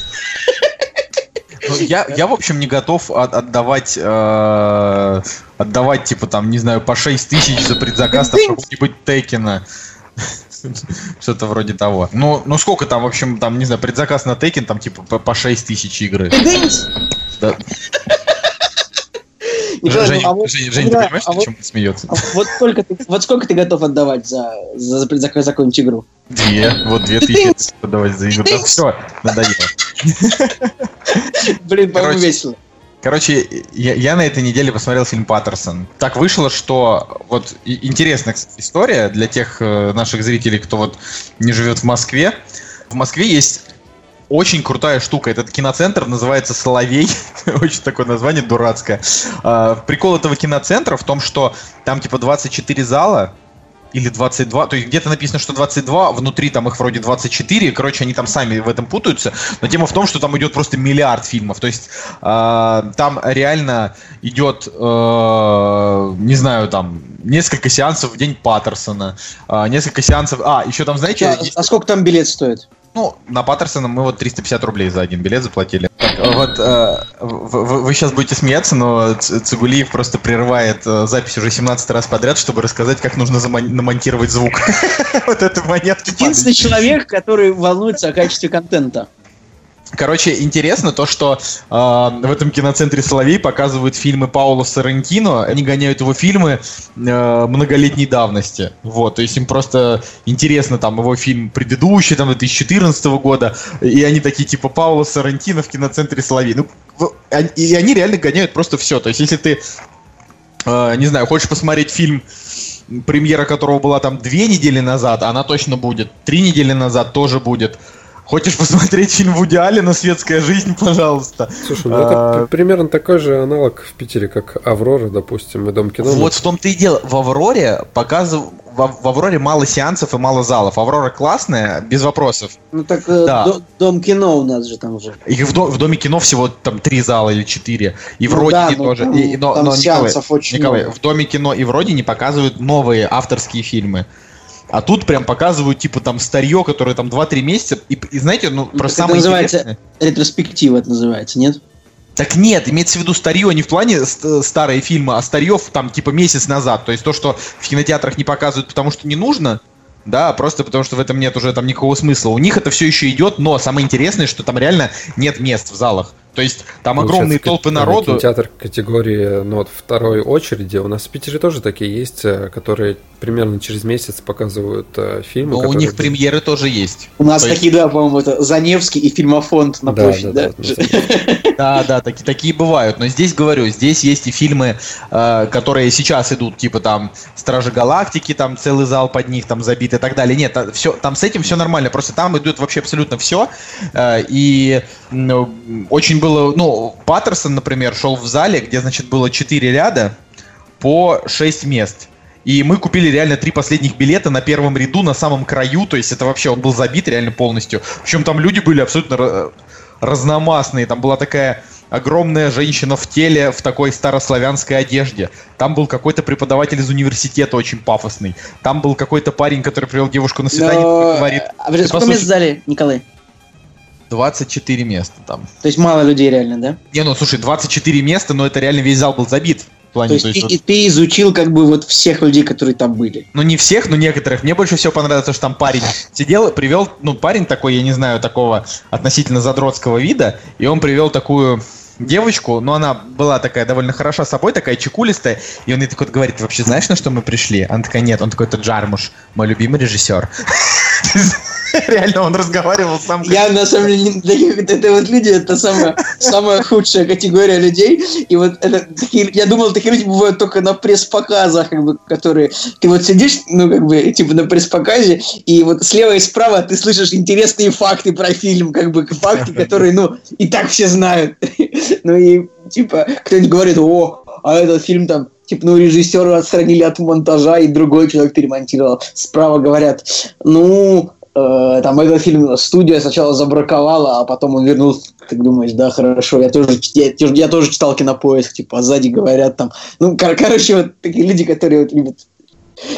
Speaker 2: Ну, я, я, в общем, не готов от- отдавать, э, отдавать, типа, там, не знаю, по 6 тысяч за предзаказ какого-нибудь Текена. Что-то вроде того. Ну, ну, сколько там, в общем, там, не знаю, предзаказ на Текен, там, типа, по, по 6 тысяч игры. Да.
Speaker 4: Николай, ну,
Speaker 2: Жень,
Speaker 4: а вот-
Speaker 2: Жень, Жень, ты понимаешь,
Speaker 4: а
Speaker 2: о
Speaker 4: вот-
Speaker 2: смеется?
Speaker 4: а вот сколько ты, вот сколько ты готов отдавать за, за, за, за какую-нибудь игру?
Speaker 2: Две, вот две тысячи отдавать за игру. Да все, надоело.
Speaker 4: Блин, по-моему, весело.
Speaker 2: Короче, я, я на этой неделе посмотрел фильм Паттерсон. Так вышло, что вот интересная кстати, история для тех э, наших зрителей, кто вот не живет в Москве. В Москве есть очень крутая штука. Этот киноцентр называется Соловей. очень такое название дурацкое. А, прикол этого киноцентра в том, что там типа 24 зала, или 22, то есть где-то написано, что 22, внутри там их вроде 24, короче, они там сами в этом путаются, но тема в том, что там идет просто миллиард фильмов, то есть э, там реально идет, э, не знаю, там несколько сеансов в день Паттерсона, э, несколько сеансов, а, еще там, знаете...
Speaker 4: А, а сколько там билет стоит?
Speaker 2: Ну, на Паттерсона мы вот 350 рублей за один билет заплатили. Так, вот э, вы, вы сейчас будете смеяться, но Цигулиев просто прерывает э, запись уже 17 раз подряд, чтобы рассказать, как нужно намонтировать звук. Вот это монетки.
Speaker 4: Единственный человек, который волнуется о качестве контента.
Speaker 2: Короче, интересно то, что э, в этом киноцентре Соловей показывают фильмы Паула Соррентино. Они гоняют его фильмы э, многолетней давности. Вот, то есть им просто интересно там его фильм предыдущий, там 2014 года. И они такие типа Паула Соррентино в киноцентре Соловей. Ну, и они реально гоняют просто все. То есть если ты, э, не знаю, хочешь посмотреть фильм премьера которого была там две недели назад, она точно будет. Три недели назад тоже будет. Хочешь посмотреть фильм Вуди Аллена «Светская жизнь», пожалуйста.
Speaker 3: Слушай, ну это а, примерно такой же аналог в Питере, как «Аврора», допустим, и «Дом кино».
Speaker 2: Вот в том-то и дело. В «Авроре» показывают в, Авроре мало сеансов и мало залов. Аврора классная, без вопросов.
Speaker 4: Ну так э, да. до, дом кино у нас же там уже.
Speaker 2: И в, в доме кино всего там три зала или четыре. И ну, в Родине да, тоже. Там, и, но, там но Николай, очень Николай, много. в доме кино и в Родине показывают новые авторские фильмы. А тут прям показывают, типа, там, старье, которое там 2-3 месяца. И, и знаете, ну,
Speaker 4: про самое называется интересное... ретроспектива, это называется, нет?
Speaker 2: Так нет, имеется в виду старье не в плане старые фильмы, а старье там типа месяц назад. То есть то, что в кинотеатрах не показывают, потому что не нужно, да, просто потому что в этом нет уже там никакого смысла. У них это все еще идет, но самое интересное, что там реально нет мест в залах. То есть там огромные толпы народу.
Speaker 3: Кинотеатр категории ну, вот, второй очереди. У нас в Питере тоже такие есть, э, которые примерно через месяц показывают э, фильмы.
Speaker 2: Но у них премьеры тоже есть.
Speaker 4: У нас То такие, есть... да, по-моему, это Заневский и фильмофонд на да, площади, да?
Speaker 2: Да, да, да, такие, такие бывают. Но здесь, говорю, здесь есть и фильмы, э, которые сейчас идут, типа там Стражи Галактики, там целый зал под них там забит и так далее. Нет, все, там с этим все нормально. Просто там идет вообще абсолютно все. Э, и очень было, ну, Паттерсон, например, шел в зале, где, значит, было 4 ряда по 6 мест. И мы купили реально три последних билета на первом ряду, на самом краю, то есть это вообще, он был забит реально полностью. Причем там люди были абсолютно разномастные, там была такая огромная женщина в теле в такой старославянской одежде. Там был какой-то преподаватель из университета очень пафосный. Там был какой-то парень, который привел девушку на свидание, Но... говорит...
Speaker 4: А вы сколько мест в зале, Николай?
Speaker 2: 24 места там.
Speaker 4: То есть мало людей реально, да?
Speaker 2: Не, ну слушай, 24 места, но это реально весь зал был забит.
Speaker 4: В плане, то есть, то есть ты, вот... ты изучил как бы вот всех людей, которые там были?
Speaker 2: Ну не всех, но некоторых. Мне больше всего понравилось, что там парень сидел, привел, ну парень такой, я не знаю, такого относительно задротского вида, и он привел такую девочку, но она была такая довольно хороша собой, такая чекулистая, и он ей такой говорит, вообще знаешь, на что мы пришли? Она такая, нет, он такой, это Джармуш, мой любимый режиссер. Реально, он разговаривал сам.
Speaker 4: Я, на самом деле, такие, это вот люди, это самая, самая худшая категория людей. И вот это, такие, я думал, такие люди бывают только на пресс-показах, как бы, которые... Ты вот сидишь, ну, как бы, типа, на пресс-показе, и вот слева и справа ты слышишь интересные факты про фильм, как бы, факты, которые, ну, и так все знают. Ну, и, типа, кто-нибудь говорит, о, а этот фильм там типа, ну, режиссера отстранили от монтажа, и другой человек перемонтировал. Справа говорят, ну, э, там этот фильм студия сначала забраковала, а потом он вернулся. Ты думаешь, да, хорошо, я тоже, я, я тоже читал кинопоиск, типа, а сзади говорят там. Ну, кор- короче, вот такие люди, которые вот любят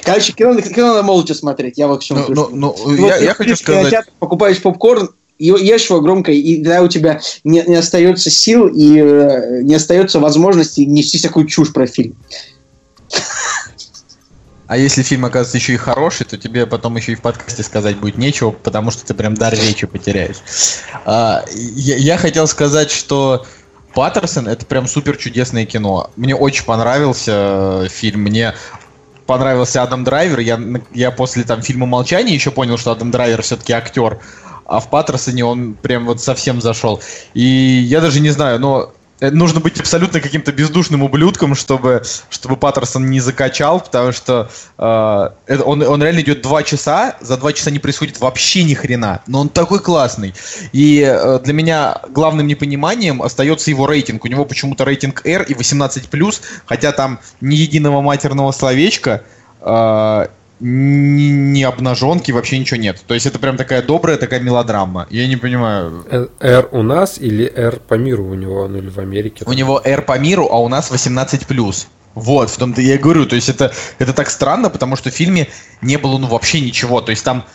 Speaker 4: Короче, кино, кино надо молча смотреть, я вот к чему
Speaker 2: ну, ну, ну, я, я хочу сказать...
Speaker 4: Покупаешь попкорн, ешь его громко, и тогда у тебя не, не остается сил и э, не остается возможности нести всякую чушь про фильм.
Speaker 2: А если фильм оказывается еще и хороший, то тебе потом еще и в подкасте сказать будет нечего, потому что ты прям дар речи потеряешь. А, я, я хотел сказать, что Паттерсон это прям супер чудесное кино. Мне очень понравился э, фильм. Мне понравился Адам Драйвер. Я, я после там фильма Молчание еще понял, что Адам Драйвер все-таки актер. А в Паттерсоне он прям вот совсем зашел. И я даже не знаю, но нужно быть абсолютно каким-то бездушным ублюдком, чтобы, чтобы Паттерсон не закачал, потому что э, он, он реально идет два часа, за два часа не происходит вообще ни хрена, но он такой классный. И э, для меня главным непониманием остается его рейтинг. У него почему-то рейтинг R и 18+, хотя там ни единого матерного словечка, э, ни, ни обнаженки, вообще ничего нет. То есть это прям такая добрая такая мелодрама. Я не понимаю.
Speaker 3: Э, R у нас или R по миру у него, ну или в Америке?
Speaker 2: У него R по миру, а у нас 18+. Вот, в том-то я и говорю. То есть это, это так странно, потому что в фильме не было ну вообще ничего. То есть там...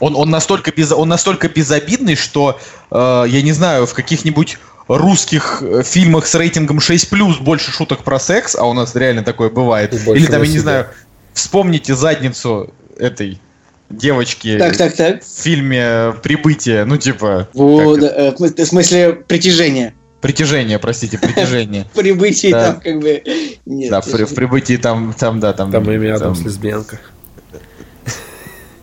Speaker 2: Он, он, настолько без, он настолько безобидный, что, э, я не знаю, в каких-нибудь русских э, фильмах с рейтингом 6 больше шуток про секс, а у нас реально такое бывает. Или там, я не знаю, вспомните задницу этой девочки
Speaker 4: так, так, так.
Speaker 2: в фильме «Прибытие», ну типа...
Speaker 4: О, да, э, в смысле «Притяжение».
Speaker 2: Притяжение, простите, притяжение.
Speaker 4: Прибытие там как бы...
Speaker 2: Да, в прибытии там, там, да, там...
Speaker 3: Там Эми Адамс лесбиянка.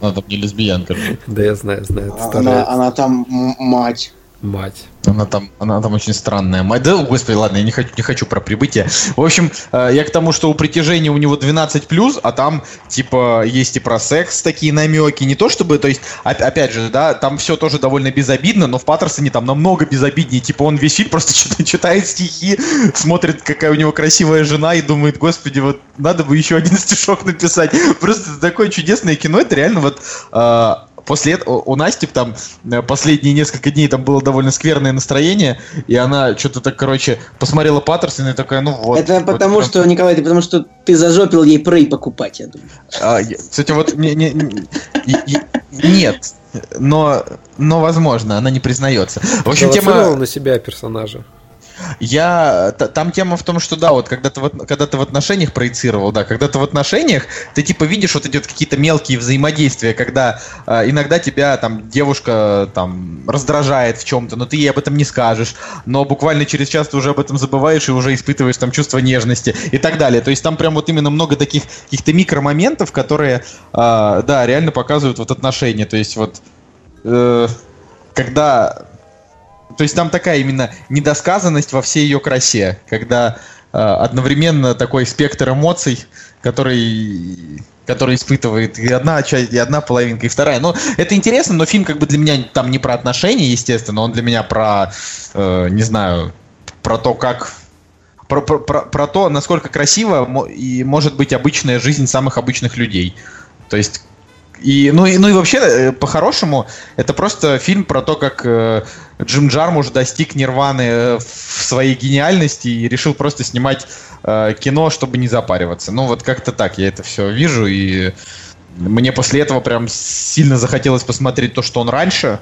Speaker 2: Она там не лесбиянка.
Speaker 3: Да, я знаю, знаю.
Speaker 4: Она там мать.
Speaker 3: Мать.
Speaker 2: Она там, она там очень странная. Да, господи, ладно, я не хочу, не хочу про прибытие. В общем, э, я к тому, что у притяжения у него 12 плюс, а там, типа, есть и про секс такие намеки. Не то чтобы, то есть, опять же, да, там все тоже довольно безобидно, но в Паттерсоне там намного безобиднее. Типа, он фильм просто читает стихи, смотрит, какая у него красивая жена и думает, господи, вот надо бы еще один стишок написать. Просто такое чудесное кино, это реально вот э, после этого у Насти там э, последние несколько дней там было довольно скверное настроение, и она что-то так, короче, посмотрела Паттерсон и такая, ну вот.
Speaker 4: Это потому вот, что, Николай, это потому что ты зажопил ей прей покупать, я думаю.
Speaker 2: А, кстати, вот не, не, не, нет, но, но возможно, она не признается.
Speaker 3: В общем, тема... на себя персонажа.
Speaker 2: Я там тема в том, что да, вот когда ты в, когда ты в отношениях проецировал, да, когда ты в отношениях, ты типа видишь вот идет какие-то мелкие взаимодействия, когда э, иногда тебя там девушка там раздражает в чем-то, но ты ей об этом не скажешь, но буквально через час ты уже об этом забываешь и уже испытываешь там чувство нежности и так далее. То есть там прям вот именно много таких каких-то микромоментов, которые, э, да, реально показывают вот отношения. То есть вот э, когда то есть там такая именно недосказанность во всей ее красе, когда э, одновременно такой спектр эмоций, который который испытывает и одна часть, и одна половинка, и вторая. Но это интересно, но фильм как бы для меня там не про отношения, естественно, он для меня про, э, не знаю, про то, как про, про, про, про то, насколько красиво и может быть обычная жизнь самых обычных людей. То есть и, ну, и, ну и вообще, э, по-хорошему, это просто фильм про то, как э, Джим Джармуш достиг нирваны э, в своей гениальности и решил просто снимать э, кино, чтобы не запариваться. Ну, вот как-то так я это все вижу, и мне после этого прям сильно захотелось посмотреть то, что он раньше,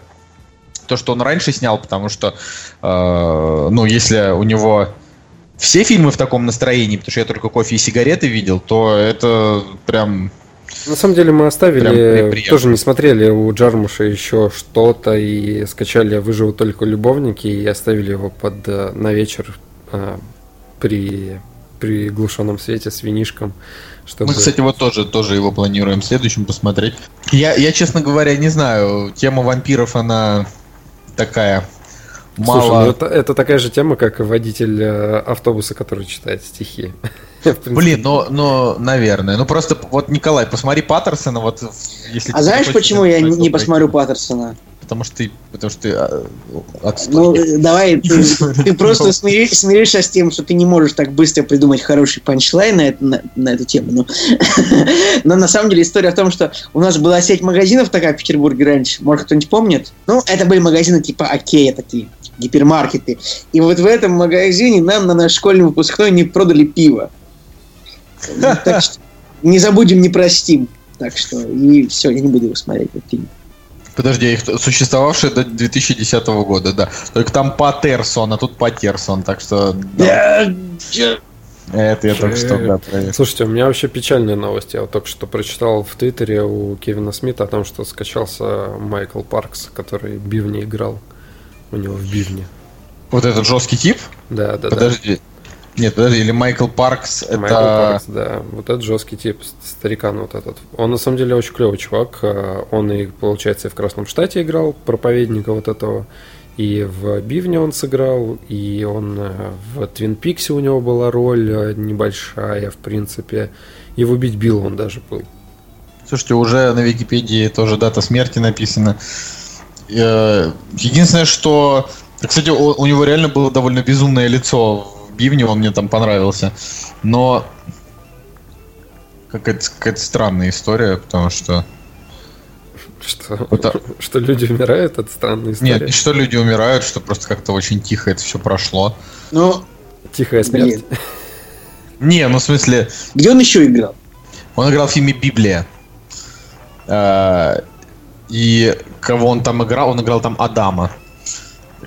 Speaker 2: то, что он раньше снял, потому что, э, ну, если у него все фильмы в таком настроении, потому что я только кофе и сигареты видел, то это прям
Speaker 3: на самом деле мы оставили, тоже не смотрели у Джармуша еще что-то и скачали «Выживут только любовники» и оставили его под э, на вечер а, при при глушенном свете с винишком.
Speaker 2: Чтобы... Мы, кстати, вот тоже, тоже его планируем следующим посмотреть. Я, я, честно говоря, не знаю, тема вампиров, она такая мало... Слушай, ну
Speaker 3: это, это такая же тема, как водитель э, автобуса, который читает стихи.
Speaker 2: Блин, ну, ну, наверное. Ну, просто, вот, Николай, посмотри Паттерсона, вот,
Speaker 4: если... А знаешь, почему я не посмотрю Паттерсона?
Speaker 2: Потому что ты, потому что ты а,
Speaker 4: Ну, давай, ты, ты просто смиришь, смиришься с тем, что ты не можешь так быстро придумать хороший панчлайн на, на, на эту тему. Но, но на самом деле история в том, что у нас была сеть магазинов такая в Петербурге раньше. Может, кто-нибудь помнит? Ну, это были магазины типа Окея такие гипермаркеты. И вот в этом магазине нам на наш школьный выпускной не продали пиво. Так что не забудем, не простим. Так что и все, я не буду его смотреть, этот фильм.
Speaker 2: Подожди, их существовавшие до 2010 года, да. Только там Патерсон, а тут Патерсон, так что... Да. Это я только что, да,
Speaker 3: проверил. Слушайте, у меня вообще печальная новость. Я вот только что прочитал в Твиттере у Кевина Смита о том, что скачался Майкл Паркс, который Бивни играл у него в Бивне.
Speaker 2: Вот этот жесткий тип?
Speaker 3: Да, да,
Speaker 2: Подожди. Да. Нет, подожди, или Майкл Паркс,
Speaker 3: Майкл это... Паркс, да. Вот этот жесткий тип, старикан вот этот. Он на самом деле очень клевый чувак. А, он и, получается, и в Красном Штате играл проповедника вот этого. И в Бивне он сыграл, и он э, в Твин Пиксе у него была роль э, небольшая, в принципе. И в Убить Билла он даже был.
Speaker 2: Слушайте, уже на Википедии тоже дата смерти написана. Э, единственное, что... Кстати, у него реально было довольно безумное лицо бивне, он мне там понравился. Но Какая-то какая странная история, потому что...
Speaker 3: Что,
Speaker 2: Это-
Speaker 3: что люди умирают, это странная история.
Speaker 2: Нет, не что люди умирают, что просто как-то очень тихо это все прошло.
Speaker 4: Ну,
Speaker 3: Тихая смерть.
Speaker 2: Не, ну в смысле,
Speaker 4: Где он еще играл?
Speaker 2: он играл в фильме «Библия». Э, И кого он там играл? Он играл там Адама.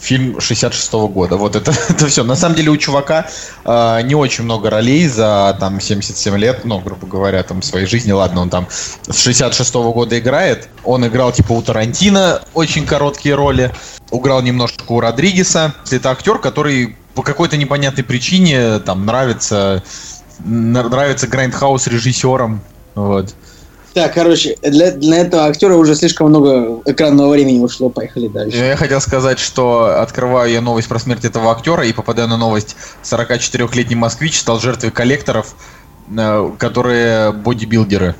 Speaker 2: Фильм 66 года. Вот это, это все. На самом деле у чувака э, не очень много ролей за там 77 лет, ну, грубо говоря, там своей жизни. Ладно, он там с 66 года играет. Он играл типа у Тарантино очень короткие роли. Играл немножко у Родригеса. Это актер, который по какой-то непонятной причине там нравится нравится Грайндхаус режиссером. Вот.
Speaker 4: Так, короче, для, для этого актера уже слишком много экранного времени ушло. Поехали дальше.
Speaker 2: Я хотел сказать, что открываю я новость про смерть этого актера и попадаю на новость. 44-летний москвич стал жертвой коллекторов, э, которые бодибилдеры.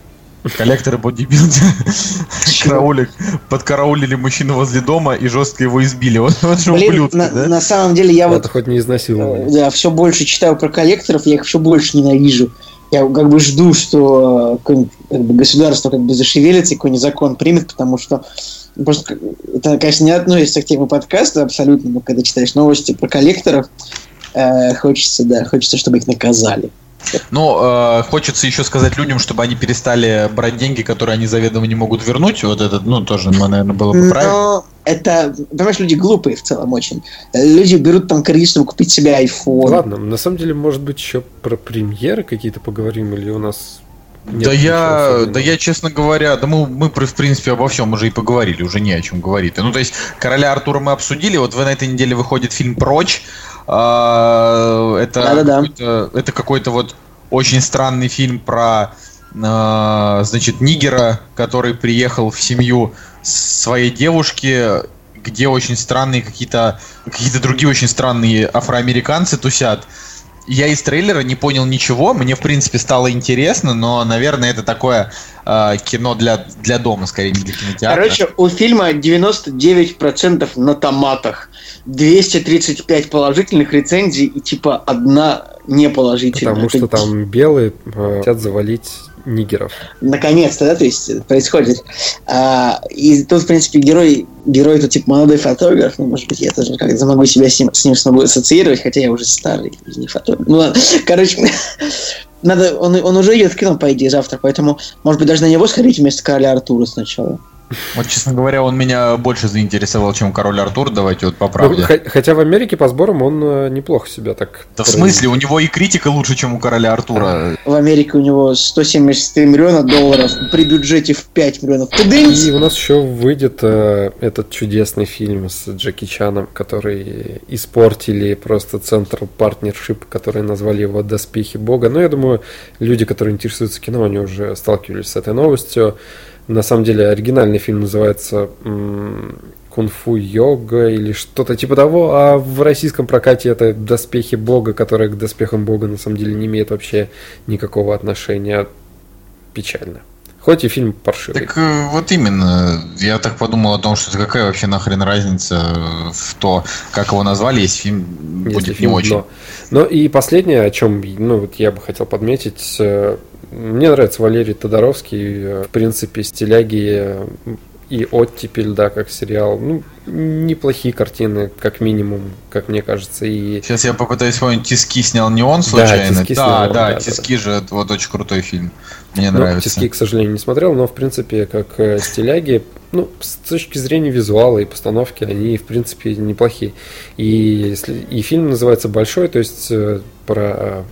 Speaker 2: Коллекторы бодибилдеры караулик, подкараулили мужчину возле дома и жестко его избили. Вот, вот же
Speaker 4: Блин,
Speaker 2: ублюдки,
Speaker 4: на,
Speaker 2: да?
Speaker 4: на самом деле я вот
Speaker 3: Это хоть не изнасилование.
Speaker 4: Да, все больше читаю про коллекторов, я их все больше ненавижу. Я как бы жду, что э, как бы, государство как бы зашевелится и какой-нибудь закон примет, потому что просто это, конечно, не относится к теме подкаста абсолютно, но когда читаешь новости про коллекторов, э, хочется, да, хочется, чтобы их наказали.
Speaker 2: Ну, э, хочется еще сказать людям, чтобы они перестали брать деньги, которые они заведомо не могут вернуть. Вот это, ну, тоже, наверное, было бы правильно.
Speaker 4: Но это, понимаешь, люди глупые в целом очень. Люди берут там кредит, чтобы купить себе iPhone.
Speaker 3: Ладно, на самом деле, может быть, еще про премьеры какие-то поговорим, или у нас нет
Speaker 2: да я,
Speaker 3: особенного?
Speaker 2: да я, честно говоря, да мы, мы в принципе обо всем уже и поговорили, уже не о чем говорить. Ну, то есть, короля Артура мы обсудили, вот в- на этой неделе выходит фильм Прочь. А, Это
Speaker 4: Да-да-да.
Speaker 2: какой-то, это какой-то вот очень странный фильм про, а, значит, нигера, который приехал в семью своей девушки, где очень странные какие-то какие-то другие очень странные афроамериканцы тусят. Я из трейлера не понял ничего, мне в принципе стало интересно, но, наверное, это такое э, кино для, для дома, скорее, не для кинотеатра.
Speaker 4: Короче, у фильма 99% на томатах, 235 положительных рецензий и типа одна неположительная.
Speaker 3: Потому
Speaker 4: Это
Speaker 3: что там белые э, хотят завалить нигеров.
Speaker 4: Наконец-то, да, то есть происходит. А, и тут, в принципе, герой, герой тут типа молодой фотограф, ну, может быть, я тоже как-то могу себя с ним, с ним смогу ассоциировать, хотя я уже старый, не фотограф. Ну ладно, короче, надо, он, он уже идет в кино, по идее, завтра, поэтому, может быть, даже на него сходить вместо короля Артура сначала.
Speaker 2: Вот, честно говоря, он меня больше заинтересовал, чем король Артур, давайте вот по
Speaker 3: Ну,
Speaker 2: правде.
Speaker 3: хотя в Америке по сборам он э, неплохо себя так...
Speaker 2: Да в смысле, у него и критика лучше, чем у короля Артура.
Speaker 4: В Америке у него 173 миллиона долларов при бюджете в 5 миллионов.
Speaker 3: И у нас еще выйдет э, этот чудесный фильм с Джеки Чаном, который испортили просто Central Partnership, который назвали его «Доспехи Бога». Но я думаю, люди, которые интересуются кино, они уже сталкивались с этой новостью. На самом деле, оригинальный фильм называется «Кунг-фу йога» или что-то типа того, а в российском прокате это «Доспехи Бога», которые к доспехам Бога на самом деле не имеют вообще никакого отношения. Печально. Хоть и фильм паршивый.
Speaker 2: Так э, вот именно, я так подумал о том, что какая вообще нахрен разница в то, как его назвали, если фильм
Speaker 3: Если
Speaker 2: будет не
Speaker 3: фильм
Speaker 2: очень.
Speaker 3: дно. Ну и последнее, о чем ну, вот я бы хотел подметить, э, мне нравится Валерий Тодоровский, э, в принципе, стиляги э, и оттепель, да, как сериал. Ну, неплохие картины, как минимум, как мне кажется. И
Speaker 2: Сейчас я попытаюсь вспомнить, Тиски снял не он случайно?
Speaker 3: «Тиски»
Speaker 2: да,
Speaker 3: снял он,
Speaker 2: да,
Speaker 3: да, да,
Speaker 2: Тиски же это вот очень крутой фильм. Мне
Speaker 3: ну,
Speaker 2: нравится.
Speaker 3: «Тиски», к сожалению, не смотрел, но, в принципе, как э, стиляги, ну, с точки зрения визуала и постановки, они, в принципе, неплохие. И, и фильм называется «Большой», то есть про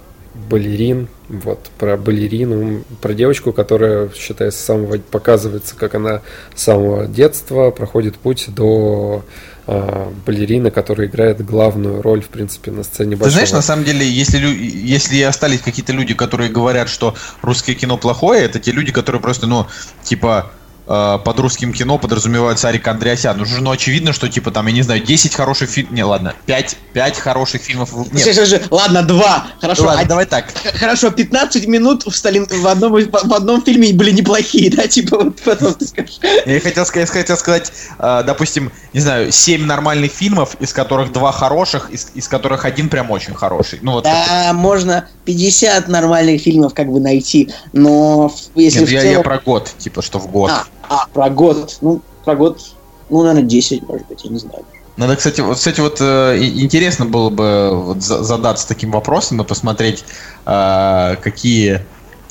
Speaker 3: балерин, вот, про балерину, про девочку, которая, считается, с самого, показывается, как она с самого детства проходит путь до э, балерины, которая играет главную роль, в принципе, на сцене
Speaker 2: Ты
Speaker 3: большого.
Speaker 2: знаешь, на самом деле, если, если остались какие-то люди, которые говорят, что русское кино плохое, это те люди, которые просто, ну, типа, э, под русским кино подразумевают Сарика Андреасян. Уже ну, очевидно, что типа там, я не знаю, 10 хороших фильмов. Не, ладно, 5, 5 хороших фильмов. Нет.
Speaker 4: Слушай, слушай, ладно, два. Хорошо,
Speaker 2: Ладно,
Speaker 4: один-
Speaker 2: давай так.
Speaker 4: Хорошо, 15 минут в, Сталин, в, одном, в одном фильме были неплохие, да? Типа вот потом ты скажешь.
Speaker 2: Я хотел сказать, я хотел сказать э, допустим, не знаю, 7 нормальных фильмов, из которых два хороших, из, из которых один прям очень хороший. Ну вот.
Speaker 4: Да, можно 50 нормальных фильмов как бы найти, но если
Speaker 2: Нет, я,
Speaker 4: целом-
Speaker 2: я про год, типа, что в год.
Speaker 4: А, а, про год. Ну, про год, ну, наверное, 10, может быть, я не знаю.
Speaker 2: Надо, кстати, вот, кстати, вот э, интересно было бы вот за- задаться таким вопросом и посмотреть, э, какие,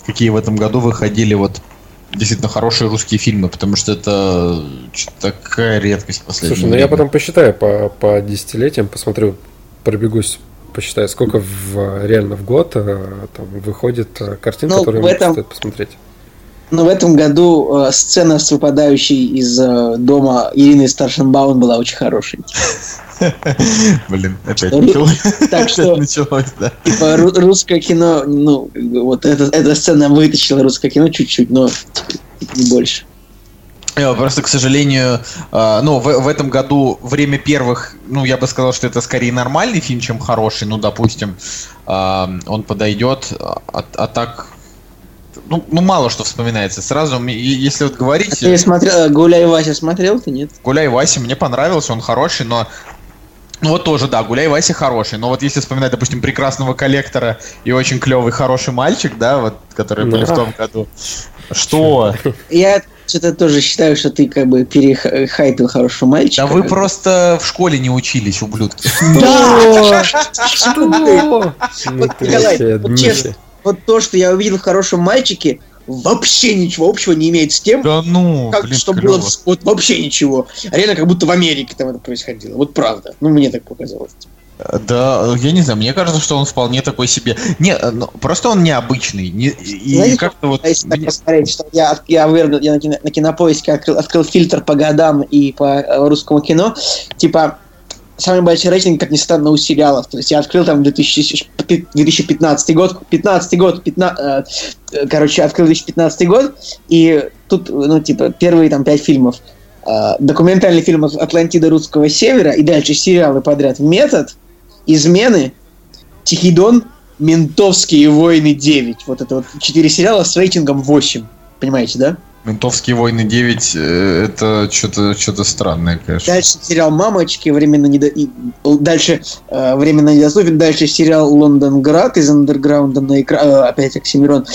Speaker 2: какие в этом году выходили вот действительно хорошие русские фильмы, потому что это такая редкость в последнее
Speaker 3: Слушай, ну я потом посчитаю по, по десятилетиям, посмотрю, пробегусь, посчитаю, сколько в, реально в год э, там выходит э, картин,
Speaker 4: Ну,
Speaker 3: которые
Speaker 4: этом-
Speaker 3: стоит посмотреть.
Speaker 4: Но в этом году э, сцена с выпадающей из э, дома Ирины Старшенбаун была очень хорошей.
Speaker 2: Блин, опять
Speaker 4: Ну,
Speaker 2: началось.
Speaker 4: Так что,
Speaker 2: началось, да.
Speaker 4: типа, ру- русское кино, ну, вот эта, эта сцена вытащила русское кино чуть-чуть, но не больше.
Speaker 2: Э, Просто, к сожалению, э, ну, в, в этом году время первых, ну, я бы сказал, что это скорее нормальный фильм, чем хороший, ну, допустим, э, он подойдет, а, а так, ну, ну, мало что вспоминается. Сразу, если вот
Speaker 4: А
Speaker 2: говорить,
Speaker 4: ты смотрел, э, Гуляй Вася смотрел ты, нет?
Speaker 2: Гуляй Вася мне понравился, он хороший, но ну вот тоже, да, Гуляй Вася хороший, но вот если вспоминать, допустим, прекрасного коллектора и очень клевый хороший мальчик, да, вот, которые были в
Speaker 3: Да.
Speaker 2: том году. Что?
Speaker 4: Я что-то тоже считаю, что ты как бы перехайпил хорошего мальчика.
Speaker 2: Да вы просто в школе не учились, ублюдки.
Speaker 4: Да!
Speaker 3: Что? Ну
Speaker 4: Николай, честно, вот то, что я увидел в хорошем мальчике, вообще ничего общего не имеет с тем,
Speaker 2: Да ну,
Speaker 4: как,
Speaker 2: блин,
Speaker 4: что
Speaker 2: клёво.
Speaker 4: было вот вообще ничего. А реально как будто в Америке там это происходило. Вот правда. Ну, мне так показалось.
Speaker 2: Да, я не знаю, мне кажется, что он вполне такой себе. Не, ну, просто он необычный. Не, и
Speaker 4: Знаете,
Speaker 2: как-то вот.
Speaker 4: Если так посмотреть, что я, я, вывернул- я на, кино- на кинопоиске открыл, открыл фильтр по годам и по э, русскому кино, типа самый большой рейтинг, как ни странно, у сериалов. То есть я открыл там 2000 2015 год, 15 год, 15, э, э, короче, открыл 2015 год, и тут, ну, типа, первые там пять фильмов. Э, документальный фильм «Атлантида русского севера» и дальше сериалы подряд «Метод», «Измены», «Тихий дон», «Ментовские войны 9». Вот это вот четыре сериала с рейтингом 8. Понимаете, да?
Speaker 2: Ментовские войны 9 э, это что-то что-то странное, конечно.
Speaker 4: Дальше сериал «Мамочки», временно недо... и дальше э, временно недоступен, дальше сериал «Лондонград» из андерграунда на экран, опять Оксимирон.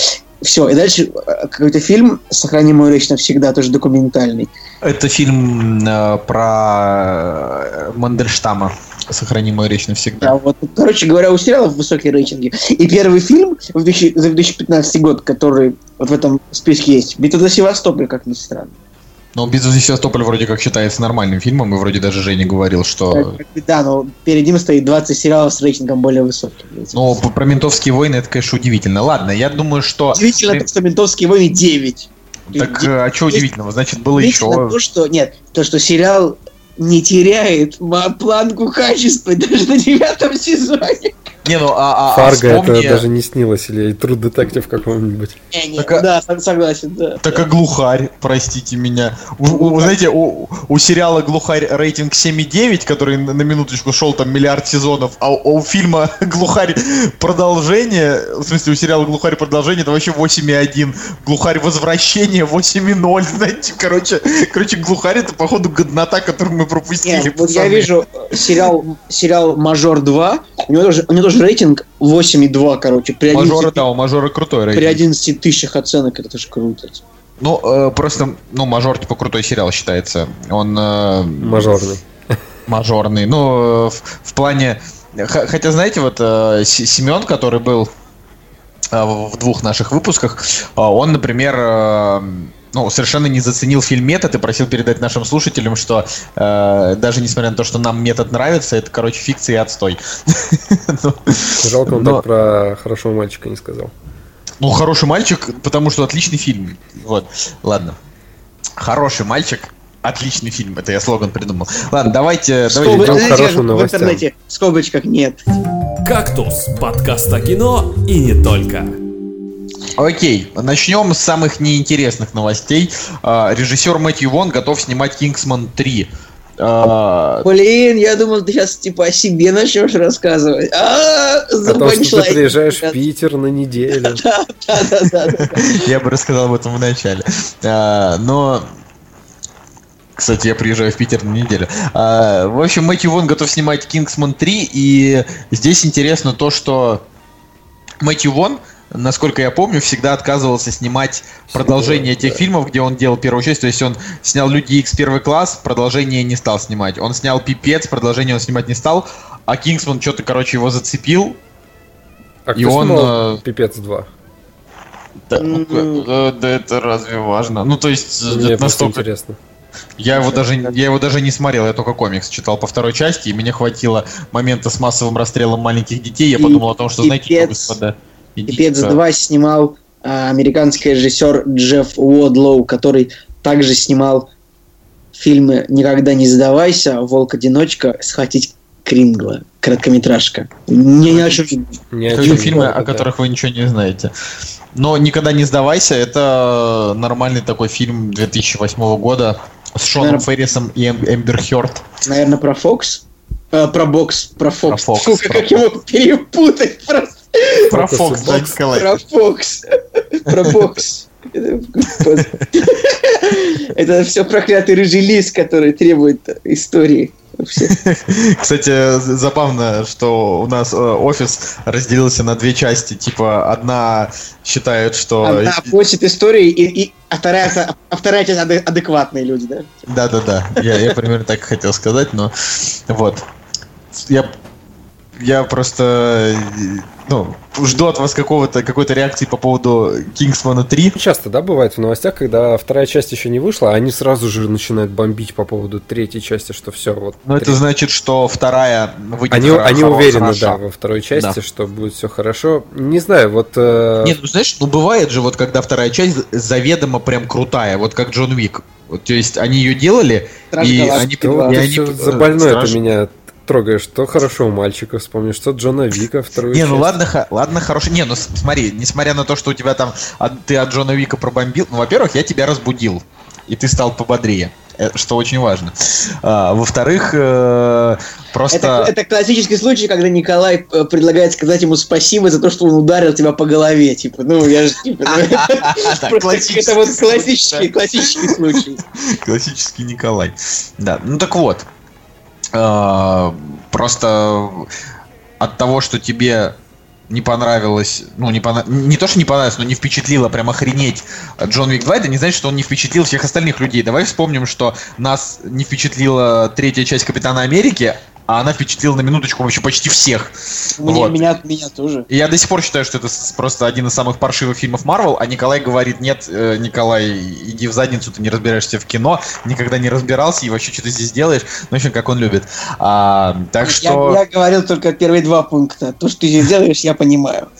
Speaker 4: Все, и дальше э, какой-то фильм «Сохрани мою речь навсегда», тоже документальный.
Speaker 2: Это фильм э, про э, Мандельштама. Сохрани мою речь навсегда.
Speaker 4: Да, вот, короче говоря, у сериалов высокие рейтинги. И первый фильм в 2000 за 2015 год, который вот в этом списке есть, «Битва за Севастополь», как ни странно.
Speaker 2: Но «Битва за Севастополь» вроде как считается нормальным фильмом, и вроде даже Женя говорил, что...
Speaker 4: Да, но перед ним стоит 20 сериалов с рейтингом более высоким.
Speaker 2: Ну, про ментовские войны это, конечно, удивительно. Ладно, я думаю, что...
Speaker 4: Удивительно, то, что «Ментовские войны» 9.
Speaker 2: Так, э, а что удивительного? Значит, было еще...
Speaker 4: то, что, нет, то, что сериал не теряет планку качества даже на девятом сезоне.
Speaker 2: Не, ну, а, а- а
Speaker 3: Фарго
Speaker 2: вспомни-
Speaker 3: это даже не снилось, или True Detective какого-нибудь.
Speaker 4: Не, не,
Speaker 2: Так, а-
Speaker 4: да, сог- согласен, да.
Speaker 2: Так а глухарь, простите меня. У, у- знаете, у, у сериала Глухарь рейтинг 7,9, который на, на минуточку шел там миллиард сезонов, а у, у фильма Глухарь продолжение, в смысле, у сериала Глухарь продолжение, это вообще 8,1. Глухарь возвращение 8,0. Знаете, короче, короче, Глухарь это, походу, годнота, которую мы пропустили.
Speaker 4: Не, вот я вижу э, сериал, сериал «Мажор 2», у него тоже, у него тоже рейтинг 8,2, короче, при 11,
Speaker 2: Мажора, да, у Мажора крутой
Speaker 4: при
Speaker 2: рейтинг.
Speaker 4: 11 тысячах оценок, это тоже круто.
Speaker 2: Ну, э, просто, ну, Мажор, типа, крутой сериал считается. Он... э,
Speaker 3: Мажорный.
Speaker 2: мажорный. Ну, э, в, в плане... Хотя, знаете, вот э, Семен, который был э, в в двух наших выпусках, э, он, например, э, ну, совершенно не заценил фильм «Метод» и просил передать нашим слушателям, что э, даже несмотря на то, что нам «Метод» нравится, это, короче, фикция и отстой. Ну,
Speaker 3: Жалко, он так про хорошего мальчика не сказал.
Speaker 2: Ну, хороший мальчик, потому что отличный фильм. Вот, ладно. Хороший мальчик, отличный фильм. Это я слоган придумал. Ладно, давайте...
Speaker 4: Скобы-
Speaker 3: хорошим
Speaker 4: в интернете в скобочках нет.
Speaker 1: «Кактус» – подкаст о кино и не только.
Speaker 2: Окей, начнем с самых неинтересных новостей. А, Режиссер Мэтью Вон готов снимать «Кингсман 3». А,
Speaker 4: Блин, я думал, ты сейчас типа о себе начнешь рассказывать. А,
Speaker 3: О том, что ты приезжаешь в Питер на неделю.
Speaker 4: Да, да, да, да, да.
Speaker 2: Я бы рассказал об этом в начале. А, Но кстати, я приезжаю в Питер на неделю. А, В общем, Мэтью Вон готов снимать «Кингсман 3», и здесь интересно то, что Мэтью Вон, насколько я помню, всегда отказывался снимать продолжение тех фильмов, где он делал первую часть. То есть он снял «Люди Икс первый класс», продолжение не стал снимать. Он снял «Пипец», продолжение он снимать не стал. А Кингсман что-то, короче, его зацепил.
Speaker 3: А
Speaker 2: И
Speaker 3: кто
Speaker 2: он,
Speaker 3: снимал
Speaker 2: э,
Speaker 3: Пипец 2?
Speaker 2: Да, ну, э, да это разве важно? Ну, то есть,
Speaker 3: Мне
Speaker 2: это настолько
Speaker 3: интересно.
Speaker 2: Я его даже я его даже не смотрел, я только комикс читал по второй части, и мне хватило момента с массовым расстрелом маленьких детей. Я
Speaker 4: И-
Speaker 2: подумал о том, что, знаете, что, господа,
Speaker 4: Пипец
Speaker 2: ка-
Speaker 4: 2 снимал а, американский режиссер Джефф Уодлоу, который также снимал фильмы «Никогда не сдавайся», «Волк-одиночка», «Схватить Крингла», короткометражка. Не, не о чем.
Speaker 3: Ни о чем
Speaker 2: фильмы,
Speaker 3: не
Speaker 2: о
Speaker 3: да.
Speaker 2: которых вы ничего не знаете. Но никогда не сдавайся. Это нормальный такой фильм 2008 года с Шоном
Speaker 4: Наверно-
Speaker 2: Феррисом и Эм- Эмбер Хёрд.
Speaker 4: Наверное, про Фокс? Э, про бокс, про Фокс.
Speaker 2: Фокс,
Speaker 4: Фу,
Speaker 2: про
Speaker 4: как его перепутать просто.
Speaker 2: Про Фокс,
Speaker 3: бокс.
Speaker 2: Николай.
Speaker 4: Про Фокс. Про бокс. Это все проклятый рыжий лис, который требует истории. Вообще.
Speaker 2: Кстати, забавно, что у нас э, офис разделился на две части. Типа, одна считает, что...
Speaker 4: Одна просит истории, и, и- а, вторая, а вторая часть адекватные люди, да?
Speaker 2: Да-да-да, я, я примерно так хотел сказать, но вот. Я, я просто ну, жду от вас какого-то, какой-то реакции по поводу Кингсмана 3.
Speaker 3: Часто, да, бывает в новостях, когда вторая часть еще не вышла, а они сразу же начинают бомбить по поводу третьей части, что все, вот.
Speaker 2: Но это значит, что вторая выйдет
Speaker 3: Они, они уверены,
Speaker 2: хороша.
Speaker 3: да, во второй части,
Speaker 2: Да.
Speaker 3: что будет все хорошо. Не знаю, вот... э,
Speaker 2: Нет, ну знаешь, ну бывает же, вот когда вторая часть заведомо прям крутая, вот как Джон Уик. Вот, то есть они ее делали,
Speaker 4: Стражи
Speaker 2: и они, и они
Speaker 3: за больное ты меня трогаешь. Что хорошо у мальчика вспомнишь, что Джона Вика вторую
Speaker 2: Не, ну
Speaker 3: часть.
Speaker 2: ладно, ха- ладно, хороший. Не, ну смотри, несмотря на то, что у тебя там от- ты от Джона Вика пробомбил, ну, во-первых, я тебя разбудил, и ты стал пободрее, э, что очень важно. А, во-вторых, э, просто...
Speaker 4: Это, это классический случай, когда Николай э, предлагает сказать ему спасибо за то, что он ударил тебя по голове. Типа, ну, я же типа, ну, это вот классический случай.
Speaker 2: Классический Николай. Да, ну так вот. Э, Просто от того, что тебе не понравилось, ну, не, пона- не то, что не понравилось, но не впечатлило, прям охренеть Джон Уик 2, это не значит, что он не впечатлил всех остальных людей. Давай вспомним, что нас не впечатлила третья часть Капитана Америки, а она впечатлила на минуточку вообще почти всех.
Speaker 4: Мне-
Speaker 2: Вот.
Speaker 4: Меня, меня тоже.
Speaker 2: И я до сих пор считаю, что это просто один из самых паршивых фильмов Марвел, а Николай говорит, нет, э, Николай, иди в задницу, ты не разбираешься в кино, никогда не разбирался и вообще что ты здесь делаешь, ну, в общем, как он любит. А, так
Speaker 4: Я,
Speaker 2: что...
Speaker 4: я говорил только первые два пункта. То, что ты здесь делаешь, я понимаю.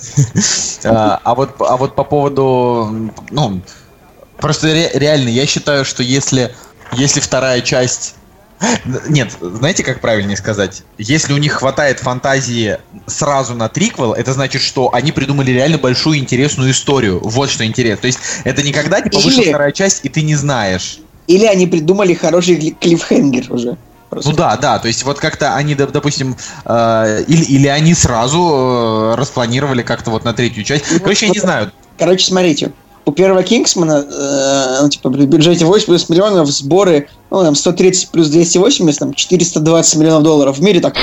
Speaker 2: А, а вот, а вот по поводу, ну, просто ре- реально, я считаю, что если, если вторая часть нет, знаете, как правильнее сказать? Если у них хватает фантазии сразу на триквел, это значит, что они придумали реально большую интересную историю. Вот что интересно. То есть это никогда типа вышла
Speaker 4: Или-
Speaker 2: вторая часть, и ты не знаешь.
Speaker 4: Или они придумали хороший кли- клиффхенгер уже. Просто.
Speaker 2: Ну да, да, то есть вот как-то они, доп- допустим, э, или, или они сразу э, распланировали как-то вот на третью часть.
Speaker 4: Ну,
Speaker 2: Короче, я не
Speaker 4: вот-
Speaker 2: знаю.
Speaker 4: Короче, смотрите. У первого Кингсмана, э, ну, типа, при бюджете 80 миллионов сборы, ну, там, 130 плюс 280, там, 420 миллионов долларов. В мире так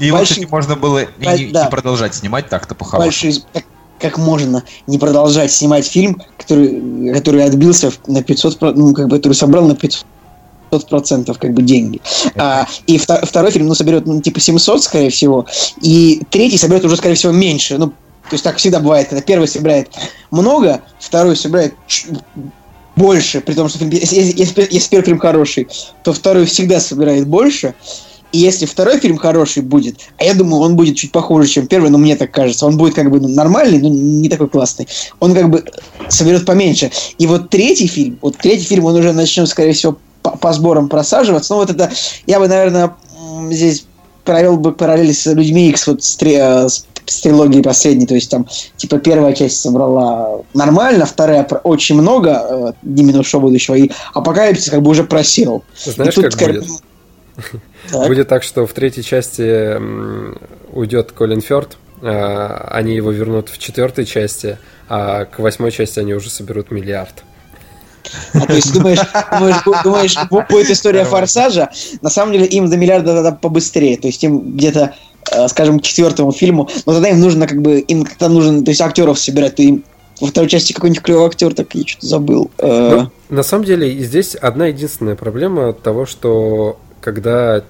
Speaker 2: И его,
Speaker 4: Большие-
Speaker 2: кстати, можно было и
Speaker 4: Да,
Speaker 2: не,
Speaker 4: да.
Speaker 2: не продолжать снимать так-то по-хорошему.
Speaker 4: большие... Как, как можно не продолжать снимать фильм, который, который отбился на 500, про- ну, как бы, который собрал на 500 процентов как бы деньги. А, и вто- второй фильм, ну, соберет, ну, типа 700, скорее всего, и третий соберет уже, скорее всего, меньше. Ну, то есть так всегда бывает, когда первый собирает много, второй собирает больше, при том, что фильм, если, если- если- первый фильм хороший, то второй всегда собирает больше. И если второй фильм хороший будет, а я думаю, он будет чуть похуже, чем первый, но мне так кажется, он будет как бы ну, нормальный, но не такой классный. Он как бы соберет поменьше. И вот третий фильм, вот третий фильм, он уже начнет, скорее всего, по, по сборам просаживаться. Ну вот это, я бы, наверное, здесь провел бы параллель с людьми X, вот с, э, с с трилогии последней, то есть там, типа, первая часть собрала нормально, вторая очень много, э, не минус будущего, и апокалипсис как бы уже просел.
Speaker 3: Знаешь,
Speaker 4: тут,
Speaker 3: как будет? Так. Будет так, что в третьей части уйдет Колин Фёрд, а, они его вернут в четвертой части, а к восьмой части они уже соберут миллиард.
Speaker 4: А то есть думаешь, думаешь, думаешь, будет история форсажа, на самом деле им до миллиарда надо побыстрее, то есть им где-то э, скажем, к четвертому фильму, но тогда им нужно как бы, им как-то нужно, то есть актеров собирать, то им во второй части какой-нибудь клевый актер, так я что-то забыл. Э.
Speaker 3: Ну, на самом деле здесь одна единственная проблема того, что когда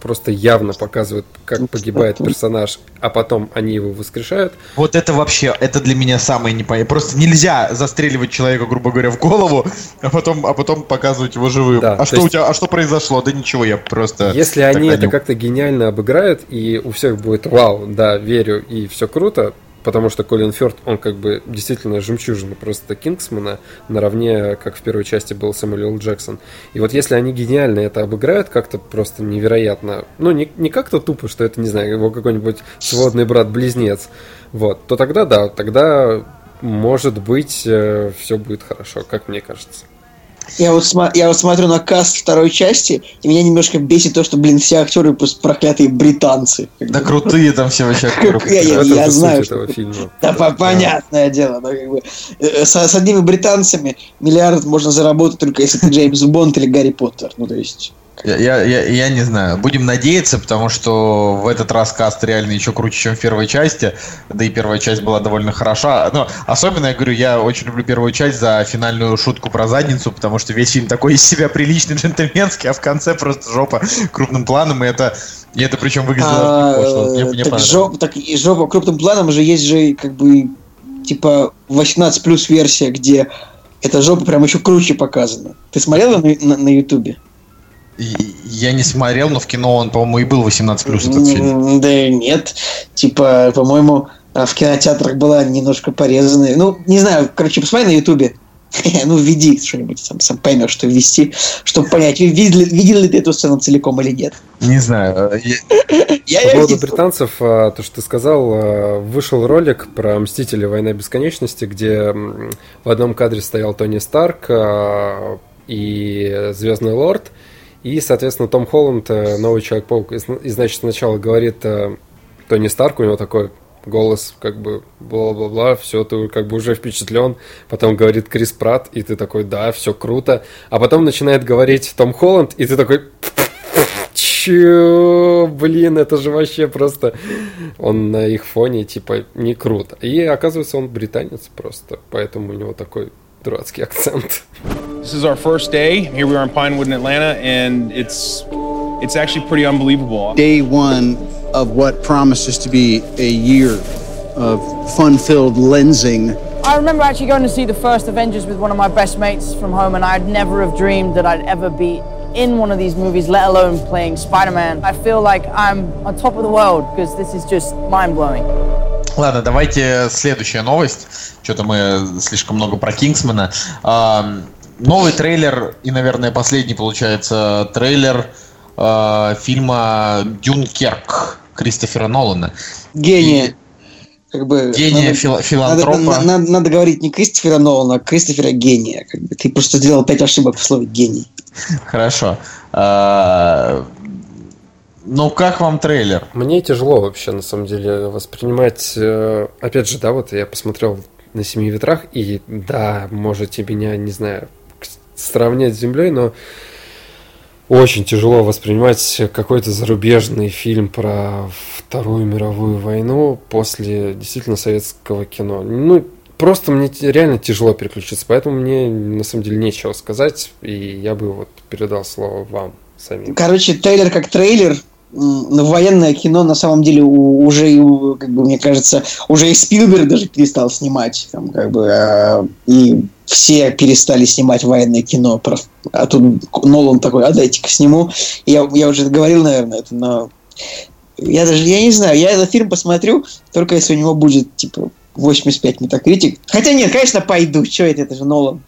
Speaker 3: просто явно показывают, как погибает персонаж, а потом они его воскрешают.
Speaker 2: Вот это вообще, это для меня самое непонятное. Просто нельзя застреливать человека, грубо говоря, в голову, а потом, а потом показывать его живым. Да, а что есть... у тебя, а что произошло? Да ничего, я просто.
Speaker 3: Если они это как-то гениально обыграют и у всех будет вау, да, верю и все круто, потому что Колин Фёрд, он как бы действительно жемчужина просто Кингсмана, наравне, как в первой части был Сэмюэл Джексон. И вот если они гениально это обыграют как-то просто невероятно, ну, не, не как-то тупо, что это, не знаю, его какой-нибудь сводный брат-близнец, вот, то тогда да, тогда может быть э, все будет хорошо, как мне кажется.
Speaker 4: Я вот, я вот смотрю на каст второй части, и меня немножко бесит то, что, блин, все актеры просто проклятые британцы.
Speaker 2: Да крутые там все вообще актеры.
Speaker 4: Я, я, я знаю, что... Да, понятное дело. Но как бы, э, с, с одними британцами миллиард можно заработать только если ты Джеймс Бонд или Гарри Поттер. Ну, то есть...
Speaker 2: Я, я, я не знаю. Будем надеяться, потому что в этот раз каст реально еще круче, чем в первой части. Да и первая часть была довольно хороша. Но особенно, я говорю, я очень люблю первую часть за финальную шутку про задницу, потому что весь фильм такой из себя приличный, джентльменский, а в конце просто жопа крупным планом, и это и это причем выглядело а, пошло. Мне,
Speaker 4: мне так, жоп, так и жопа крупным планом же есть же как бы типа 18 плюс версия, где эта жопа прям еще круче показана. Ты смотрел на, на Ютубе?
Speaker 2: Я не смотрел, но в кино он, по-моему, и был 18 плюс этот фильм.
Speaker 4: Да нет. Типа, по-моему, а в кинотеатрах была немножко порезанная. Ну, не знаю, короче, посмотри на Ютубе. ну, введи что-нибудь, сам, сам поймешь, что ввести, чтобы понять, видел, видел ли ты эту сцену целиком или нет.
Speaker 2: Не знаю.
Speaker 3: Я, По поводу британцев, а, то, что ты сказал, а, вышел ролик про Мстители Война Бесконечности, где в одном кадре стоял Тони Старк и Звездный Лорд, и, соответственно, Том Холланд, э, новый Человек-паук, и, значит, сначала говорит э, Тони Старк, у него такой голос, как бы, бла-бла-бла, все, ты как бы уже впечатлен. Потом говорит Крис Пратт, и ты такой, да, все круто. А потом начинает говорить Том Холланд, и ты такой, чё, блин, это же вообще просто... Он на их фоне, типа, не круто. И оказывается, он британец просто, поэтому у него такой дурацкий акцент. This is our first day. Here we are in Pinewood in Atlanta, and it's it's actually pretty unbelievable. Day one of what promises to be a year of fun-filled lensing. I remember actually going to see the first Avengers with one of my best mates from home, and I'd never have dreamed that I'd ever be in one of these movies, let alone playing Spider-Man. I feel like I'm on top of the world because this is just mind-blowing.
Speaker 2: Ладно, давайте следующая новость. Что-то мы слишком много про Кингсмана. А, новый трейлер и, наверное, последний, получается, трейлер а, фильма «Дюнкерк» Кристофера Нолана.
Speaker 4: Гения. И... Как бы,
Speaker 2: гения надо, фил, филантропа.
Speaker 4: Надо, надо, надо говорить не Кристофера Нолана, а Кристофера Гения. Как бы. Ты просто сделал пять ошибок в слове «гений».
Speaker 2: Хорошо. А, ну, как вам трейлер?
Speaker 3: Мне тяжело вообще, на самом деле, воспринимать... Э, опять же, да, вот я посмотрел на семи ветрах, и да, можете меня, не знаю, сравнять с землей, но очень тяжело воспринимать какой-то зарубежный фильм про Вторую мировую войну после действительно советского кино. Ну, просто мне реально тяжело переключиться, поэтому мне на самом деле нечего сказать, и я бы вот передал слово вам самим.
Speaker 4: Короче, трейлер как трейлер, военное кино на самом деле уже, как бы, мне кажется, уже и Спилберг даже перестал снимать, там, как бы, а, и все перестали снимать военное кино, а тут Нолан такой, а дайте-ка сниму. Я, я уже говорил, наверное, это, но я даже, я не знаю, я этот фильм посмотрю, только если у него будет, типа, 85 метакритик. Хотя нет, конечно, пойду, что это, это же Нолан.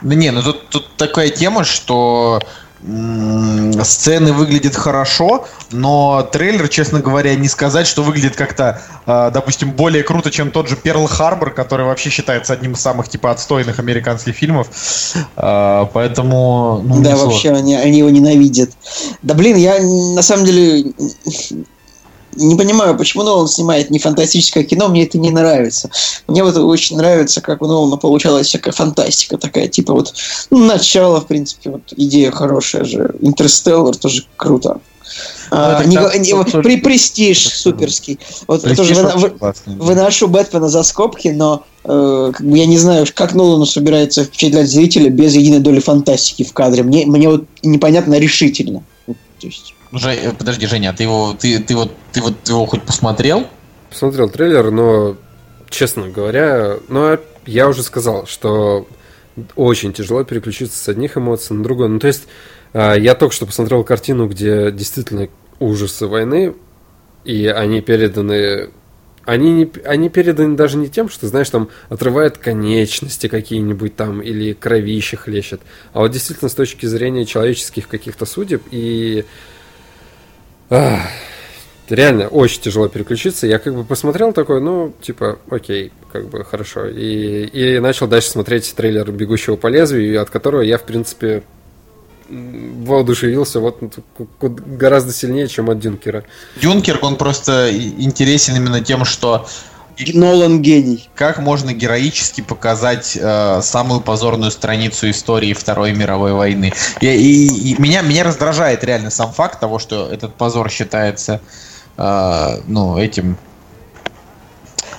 Speaker 2: Да не, ну тут, тут такая тема, что сцены выглядят хорошо, но трейлер, честно говоря, не сказать, что выглядит как-то, э, допустим, более круто, чем тот же Перл Харбор, который вообще считается одним из самых типа отстойных американских фильмов. Э, поэтому, ну,
Speaker 4: да, вообще они, они его ненавидят. Да блин, я на самом деле не понимаю, почему Нолан снимает не фантастическое кино, мне это не нравится. Мне вот очень нравится, как у Нолана получалась всякая фантастика такая, типа вот ну, начало, в принципе, вот идея хорошая же. Интерстеллар тоже круто. А, не не-
Speaker 2: тоже-
Speaker 4: при престиж
Speaker 2: это-
Speaker 4: суперский. Вот
Speaker 2: Престиж
Speaker 4: тоже вы- выношу Бэтмена за скобки, но э, как бы я не знаю, как Нолану собирается впечатлять зрителя без единой доли фантастики в кадре. Мне, мне вот непонятно решительно. То есть,
Speaker 2: Ну, Жень, э, подожди, Женя, а ты его, ты, ты вот, ты вот его хоть посмотрел?
Speaker 3: Посмотрел трейлер, но, честно говоря, ну, я уже сказал, что очень тяжело переключиться с одних эмоций на другое. Ну, то есть, а, я только что посмотрел картину, где действительно ужасы войны, и они переданы... Они, не, они переданы даже не тем, что, знаешь, там отрывают конечности какие-нибудь там или кровище хлещет, а вот действительно с точки зрения человеческих каких-то судеб и... Реально очень тяжело переключиться. Я как бы посмотрел такой, ну, типа, окей, как бы хорошо. И, и начал дальше смотреть трейлер «Бегущего по лезвию», от которого я, в принципе, воодушевился вот гораздо сильнее, чем от Дюнкера.
Speaker 2: Дюнкерк, он просто интересен именно тем, что
Speaker 4: Нолан гений.
Speaker 2: как можно героически показать э, самую позорную страницу истории Второй мировой войны. И, и- и меня, меня раздражает реально сам факт того, что этот позор считается э, ну, этим...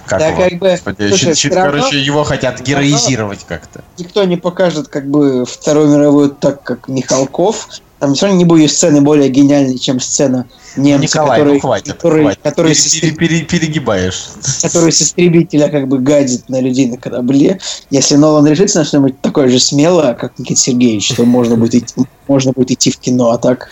Speaker 2: Как
Speaker 4: Да,
Speaker 2: его?
Speaker 4: как бы,
Speaker 2: Господи,
Speaker 4: слушай,
Speaker 2: щит-
Speaker 4: равно-
Speaker 2: короче, его хотят героизировать как-то.
Speaker 4: Никто не покажет как бы Вторую мировую так, как Михалков. Там все равно не будет сцены более гениальной, чем сцена немца,
Speaker 2: Николай,
Speaker 4: который,
Speaker 2: ну хватит,
Speaker 4: который,
Speaker 2: хватит.
Speaker 4: который,
Speaker 2: Пере- пере- пере- перегибаешь.
Speaker 4: который с истребителя как бы гадит на людей на корабле. Если Нолан решится на что-нибудь такое же смелое, как Никита Сергеевич, то можно будет идти, можно будет идти в кино, а так...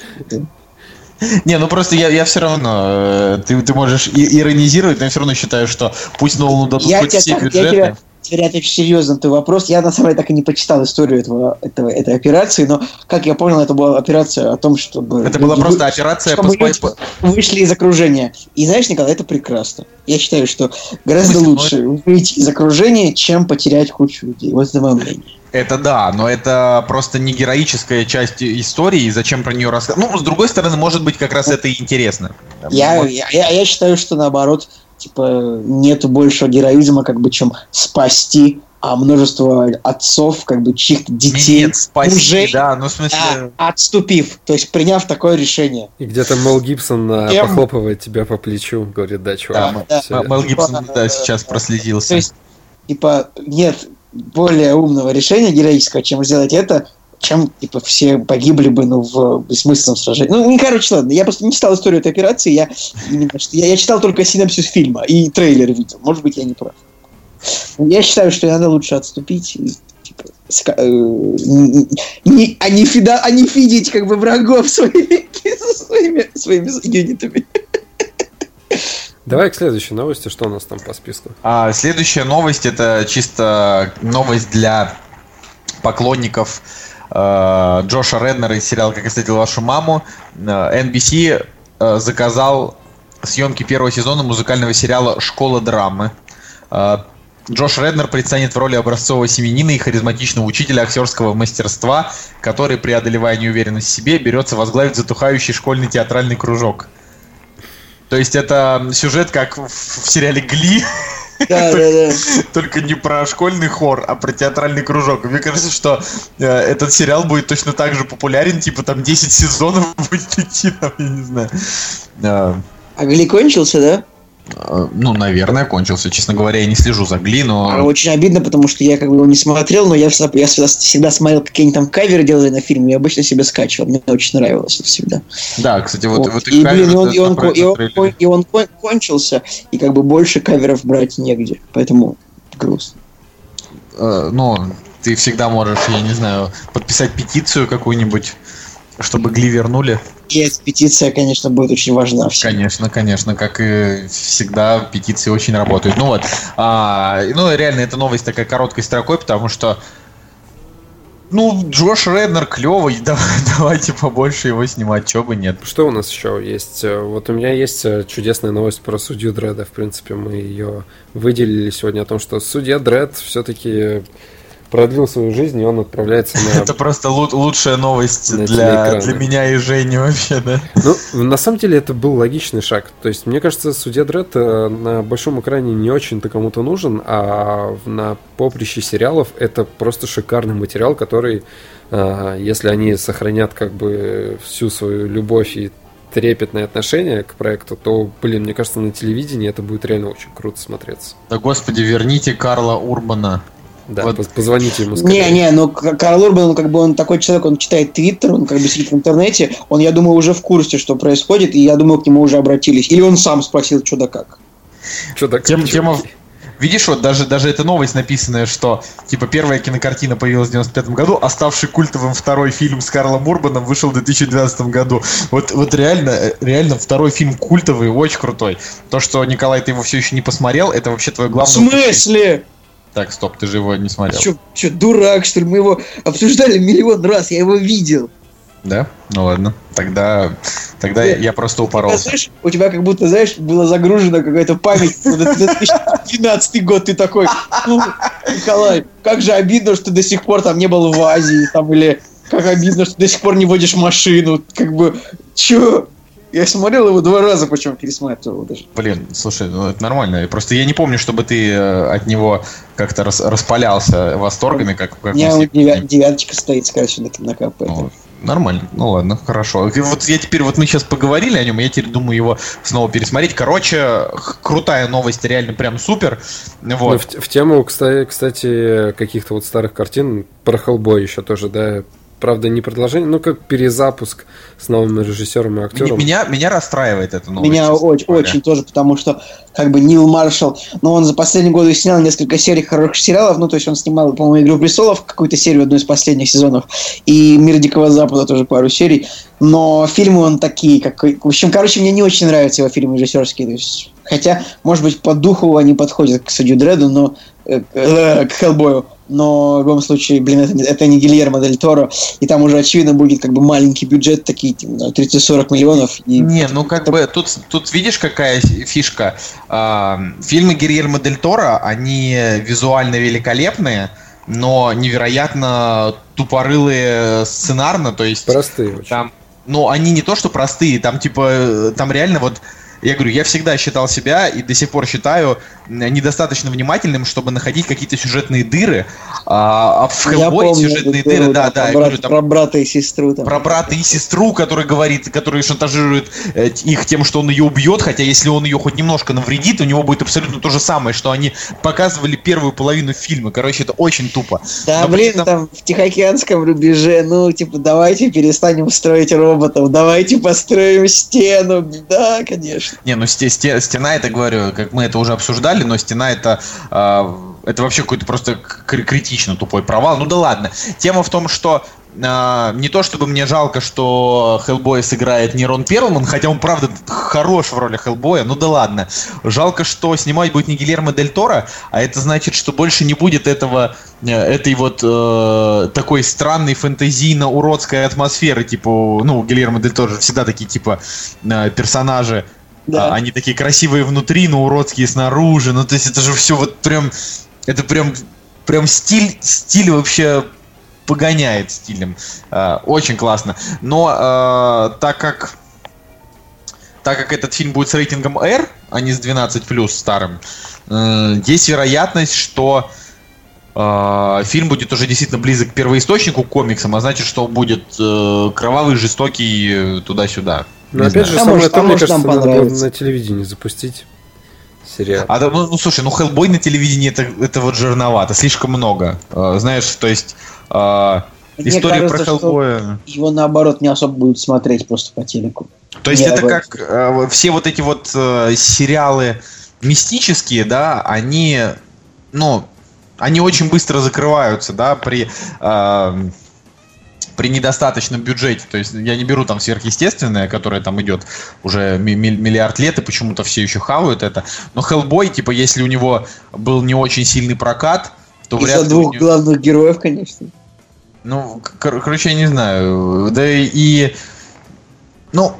Speaker 2: Не, ну просто я, я все равно, э, ты, ты можешь и- иронизировать, но я все равно считаю, что пусть Нолану дадут
Speaker 4: Я
Speaker 2: хоть все
Speaker 4: так- я
Speaker 2: бюджеты.
Speaker 4: тебя- Теперь это очень серьезный твой вопрос. Я на самом деле так и не почитал историю этого, этого, этой операции, но, как я понял, это была операция о том, чтобы...
Speaker 2: Это была просто операция
Speaker 4: чтобы
Speaker 2: по
Speaker 4: люди вышли из окружения. И знаешь, Николай, это прекрасно. Я считаю, что гораздо
Speaker 2: Пусть,
Speaker 4: лучше выйти из окружения, чем потерять кучу людей. Вот это мое мнение.
Speaker 2: Это да, но это просто не героическая часть истории, и зачем про нее рассказывать. Ну, с другой стороны, может быть, как раз это и интересно.
Speaker 4: Я,
Speaker 2: Вот.
Speaker 4: я, я- я считаю, что наоборот, типа, нету большего героизма, как бы, чем спасти а множество отцов, как бы, чьих-то детей,
Speaker 2: Нет, спасти,
Speaker 4: мужей,
Speaker 2: да, ну в смысле...
Speaker 4: а, отступив, то есть приняв такое решение.
Speaker 3: И где-то Мел Гибсон
Speaker 4: Кем?
Speaker 3: похлопывает тебя по плечу, говорит, да,
Speaker 2: Да,
Speaker 3: чувак.
Speaker 4: Да.
Speaker 3: верно».
Speaker 2: Мел Гибсон,
Speaker 4: Типа,
Speaker 2: да,
Speaker 4: э,
Speaker 2: сейчас проследился.
Speaker 4: То есть, типа, нет более умного решения героического, чем сделать это, чем, типа, все погибли бы, ну, в бессмысленном сражении. Ну, не, короче, ладно, я просто не читал историю этой операции, я именно, что я, я читал только синопсис фильма и трейлер видел, может быть, я не прав. Но Я считаю, что надо лучше отступить и, типа, ска- э, не- не- а, не фида, а не фидить, как бы, врагов своими, своими, своими юнитами.
Speaker 3: Давай к следующей новости, что у нас там по списку?
Speaker 2: А, следующая новость это чисто новость для поклонников э, Джоша Реднера из сериала «Как я встретил вашу маму». Э, NBC э, заказал съемки первого сезона музыкального сериала «Школа драмы». Э, Джош Реднер предстанет в роли образцового семенина и харизматичного учителя актерского мастерства, который, преодолевая неуверенность в себе, берется возглавить затухающий школьный театральный кружок. То есть это сюжет, как в сериале «Гли»,
Speaker 4: Да, да, да.
Speaker 2: только не про школьный хор, а про театральный кружок. Мне кажется, что э, этот сериал будет точно так же популярен, типа там 10 сезонов будет идти, там, я не знаю.
Speaker 4: А Гли кончился, да?
Speaker 2: Э, ну, наверное, кончился. Честно говоря, я не слежу за Гли,
Speaker 4: А,
Speaker 2: но...
Speaker 4: Очень обидно, потому что я как бы его не смотрел, но я всегда, я всегда, всегда смотрел, какие они там каверы делали на фильме, я обычно себе скачивал, мне очень нравилось это всегда.
Speaker 2: Да, кстати, вот,
Speaker 4: Вот.
Speaker 2: вот
Speaker 4: и, блин, и он, и, он, и, он,
Speaker 2: трейлере.
Speaker 4: кон- и он кон- кончился, и как бы больше каверов брать негде, поэтому грустно.
Speaker 2: Э, ну, ты всегда можешь, я не знаю, подписать петицию какую-нибудь, чтобы Гли вернули.
Speaker 4: И петиция, конечно, будет очень важна всем.
Speaker 2: Конечно, конечно, как и всегда, петиции очень работают. Ну вот, а, ну реально, эта новость такая короткой строкой, потому что Ну, Джош Реднер клевый, да, давайте побольше его снимать, чего бы нет.
Speaker 3: Что у нас еще есть? Вот у меня есть э, чудесная новость про судью Дреда. В принципе, мы ее выделили сегодня о том, что судья Дред все-таки продлил свою жизнь, и он отправляется на...
Speaker 2: Это просто лучшая новость для, для меня и Жени вообще, да?
Speaker 3: Ну, на самом деле, это был логичный шаг. То есть, мне кажется, судья Дред э, на большом экране не очень-то кому-то нужен, а на поприще сериалов это просто шикарный материал, который, э, если они сохранят как бы всю свою любовь и трепетное отношение к проекту, то, блин, мне кажется, на телевидении это будет реально очень круто смотреться.
Speaker 2: Да господи, верните Карла Урбана.
Speaker 3: Да, вот. позвоните ему.
Speaker 4: Скорее. Не, не, ну Карл Урбан, он как бы он такой человек, он читает Твиттер, он как бы сидит в интернете, он, я думаю, уже в курсе, что происходит, и я думаю, к нему уже обратились. Или он сам спросил, что да как.
Speaker 2: Что да как. Тем, тема, Видишь, вот даже, даже эта новость написанная, что типа первая кинокартина появилась в 95 году, а ставший культовым второй фильм с Карлом Урбаном вышел в 2012 году. Вот, вот реально, реально второй фильм культовый, очень крутой. То, что Николай, ты его все еще не посмотрел, это вообще твой главный...
Speaker 4: В смысле?
Speaker 2: Так, стоп, ты же его не смотрел.
Speaker 4: Че, че, дурак, что ли? Мы его обсуждали миллион раз, я его видел.
Speaker 2: Да? Ну ладно. Тогда, тогда Нет, я просто упоролся.
Speaker 4: Тебя, знаешь, у тебя как будто, знаешь, была загружена какая-то память на 2012 год. Ты такой, ну, Николай, как же обидно, что до сих пор там не был в Азии, там, или как обидно, что до сих пор не водишь машину. Как бы, чё? Я смотрел его два раза, причем пересматривал даже.
Speaker 2: Блин, слушай, ну это нормально. Просто я не помню, чтобы ты э, от него как-то рас, распалялся восторгами, как, как
Speaker 4: У меня девя- девяточка стоит, скажем, на, на КП.
Speaker 2: Ну, нормально, ну ладно, хорошо. Вот я теперь, вот мы сейчас поговорили о нем, я теперь думаю его снова пересмотреть. Короче, крутая новость, реально прям супер. Вот. Ну,
Speaker 3: в, в тему, кстати, кстати, каких-то вот старых картин про Хеллбой еще тоже, да, правда, не продолжение, но как перезапуск с новым режиссером и актером.
Speaker 2: Меня, меня расстраивает это
Speaker 4: новость. Меня очень, очень тоже, потому что как бы Нил Маршалл, ну, он за последние годы снял несколько серий хороших сериалов, ну, то есть он снимал, по-моему, «Игру престолов», какую-то серию, одну из последних сезонов, и «Мир Дикого Запада» тоже пару серий, но фильмы он такие, как... В общем, короче, мне не очень нравятся его фильмы режиссерские, то есть, хотя, может быть, по духу они подходят к Судью Дреду, но э, э, к Хеллбою, но в любом случае, блин, это, это не Гильермо Дель Торо, и там уже очевидно будет как бы маленький бюджет, такие 30-40 типа, миллионов. И...
Speaker 2: Не, ну как это... бы тут, тут видишь какая фишка. А, фильмы Гильермо Дель Торо, они визуально великолепные, но невероятно тупорылые сценарно, то есть...
Speaker 3: Простые очень.
Speaker 2: Там, ну, они не то, что простые, там типа, там реально вот я говорю, я всегда считал себя и до сих пор считаю недостаточно внимательным, чтобы находить какие-то сюжетные дыры. А, а в Hellboy сюжетные дыры, да, да.
Speaker 4: Про, говорю, там, про брата и сестру. Там.
Speaker 2: Про брата и сестру, который говорит, который шантажирует э, их тем, что он ее убьет, хотя если он ее хоть немножко навредит, у него будет абсолютно то же самое, что они показывали первую половину фильма. Короче, это очень тупо.
Speaker 4: Да, Но блин, этом... там в Тихоокеанском рубеже, ну, типа, давайте перестанем строить роботов, давайте построим стену. Да, конечно.
Speaker 2: Не, ну стена, это говорю, как мы это уже обсуждали, но стена это э, это вообще какой-то просто критично тупой провал. Ну да ладно. Тема в том, что Uh, не то чтобы мне жалко, что Хеллбой сыграет не Рон Перлман, хотя он правда хорош в роли Хеллбоя, ну да ладно. Жалко, что снимать будет не Гильермо Дель Торо, а это значит, что больше не будет этого, э, этой вот э, такой странной фэнтезийно-уродской атмосферы, типа, ну, Гильермо Дель Торо всегда такие, типа, э, персонажи да. А, они такие красивые внутри, но уродские снаружи. Ну, то есть это же все вот прям... Это прям, прям стиль, стиль вообще погоняет стилем. А, очень классно. Но а, так как так как этот фильм будет с рейтингом R, а не с 12 плюс старым, э, есть вероятность, что фильм будет уже действительно близок к первоисточнику комиксам, а значит, что он будет э, кровавый, жестокий э, туда-сюда.
Speaker 3: Но опять же, самое то, мне кажется, надо на телевидении запустить сериал.
Speaker 2: А, ну, ну, слушай, ну Хеллбой на телевидении это, это вот жирновато, слишком много. Uh, знаешь, то есть uh, история кажется, про Хеллбоя...
Speaker 4: Его наоборот не особо будут смотреть просто по телеку.
Speaker 2: То есть Я это как uh, все вот эти вот uh, сериалы мистические, да, они, ну, они очень быстро закрываются, да, при... Uh, при недостаточном бюджете. То есть я не беру там сверхъестественное, которое там идет уже миллиард лет, и почему-то все еще хавают это. Но Хеллбой, типа, если у него был не очень сильный прокат, то
Speaker 4: Из-за двух него... главных героев, конечно.
Speaker 2: Ну, кор- короче, я не знаю. Да и... Ну,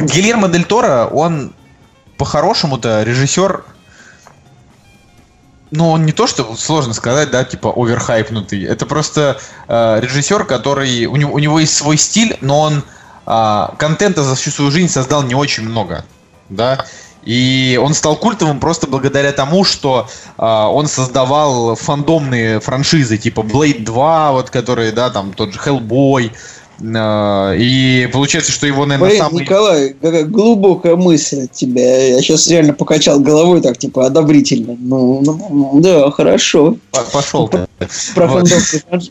Speaker 2: Гильермо Дель Торо, он по-хорошему-то режиссер ну, он не то, что сложно сказать, да, типа оверхайпнутый. Это просто э, режиссер, который у него, у него есть свой стиль, но он э, контента за всю свою жизнь создал не очень много, да. И он стал культовым просто благодаря тому, что э, он создавал фандомные франшизы, типа Blade 2, вот которые, да, там тот же Hellboy, и получается, что его, наверное,
Speaker 4: Блин,
Speaker 2: самый...
Speaker 4: Николай, какая глубокая мысль от тебя. Я сейчас реально покачал головой так, типа, одобрительно. Ну, ну да, хорошо.
Speaker 2: Пошел ты.
Speaker 4: Про
Speaker 2: Вот.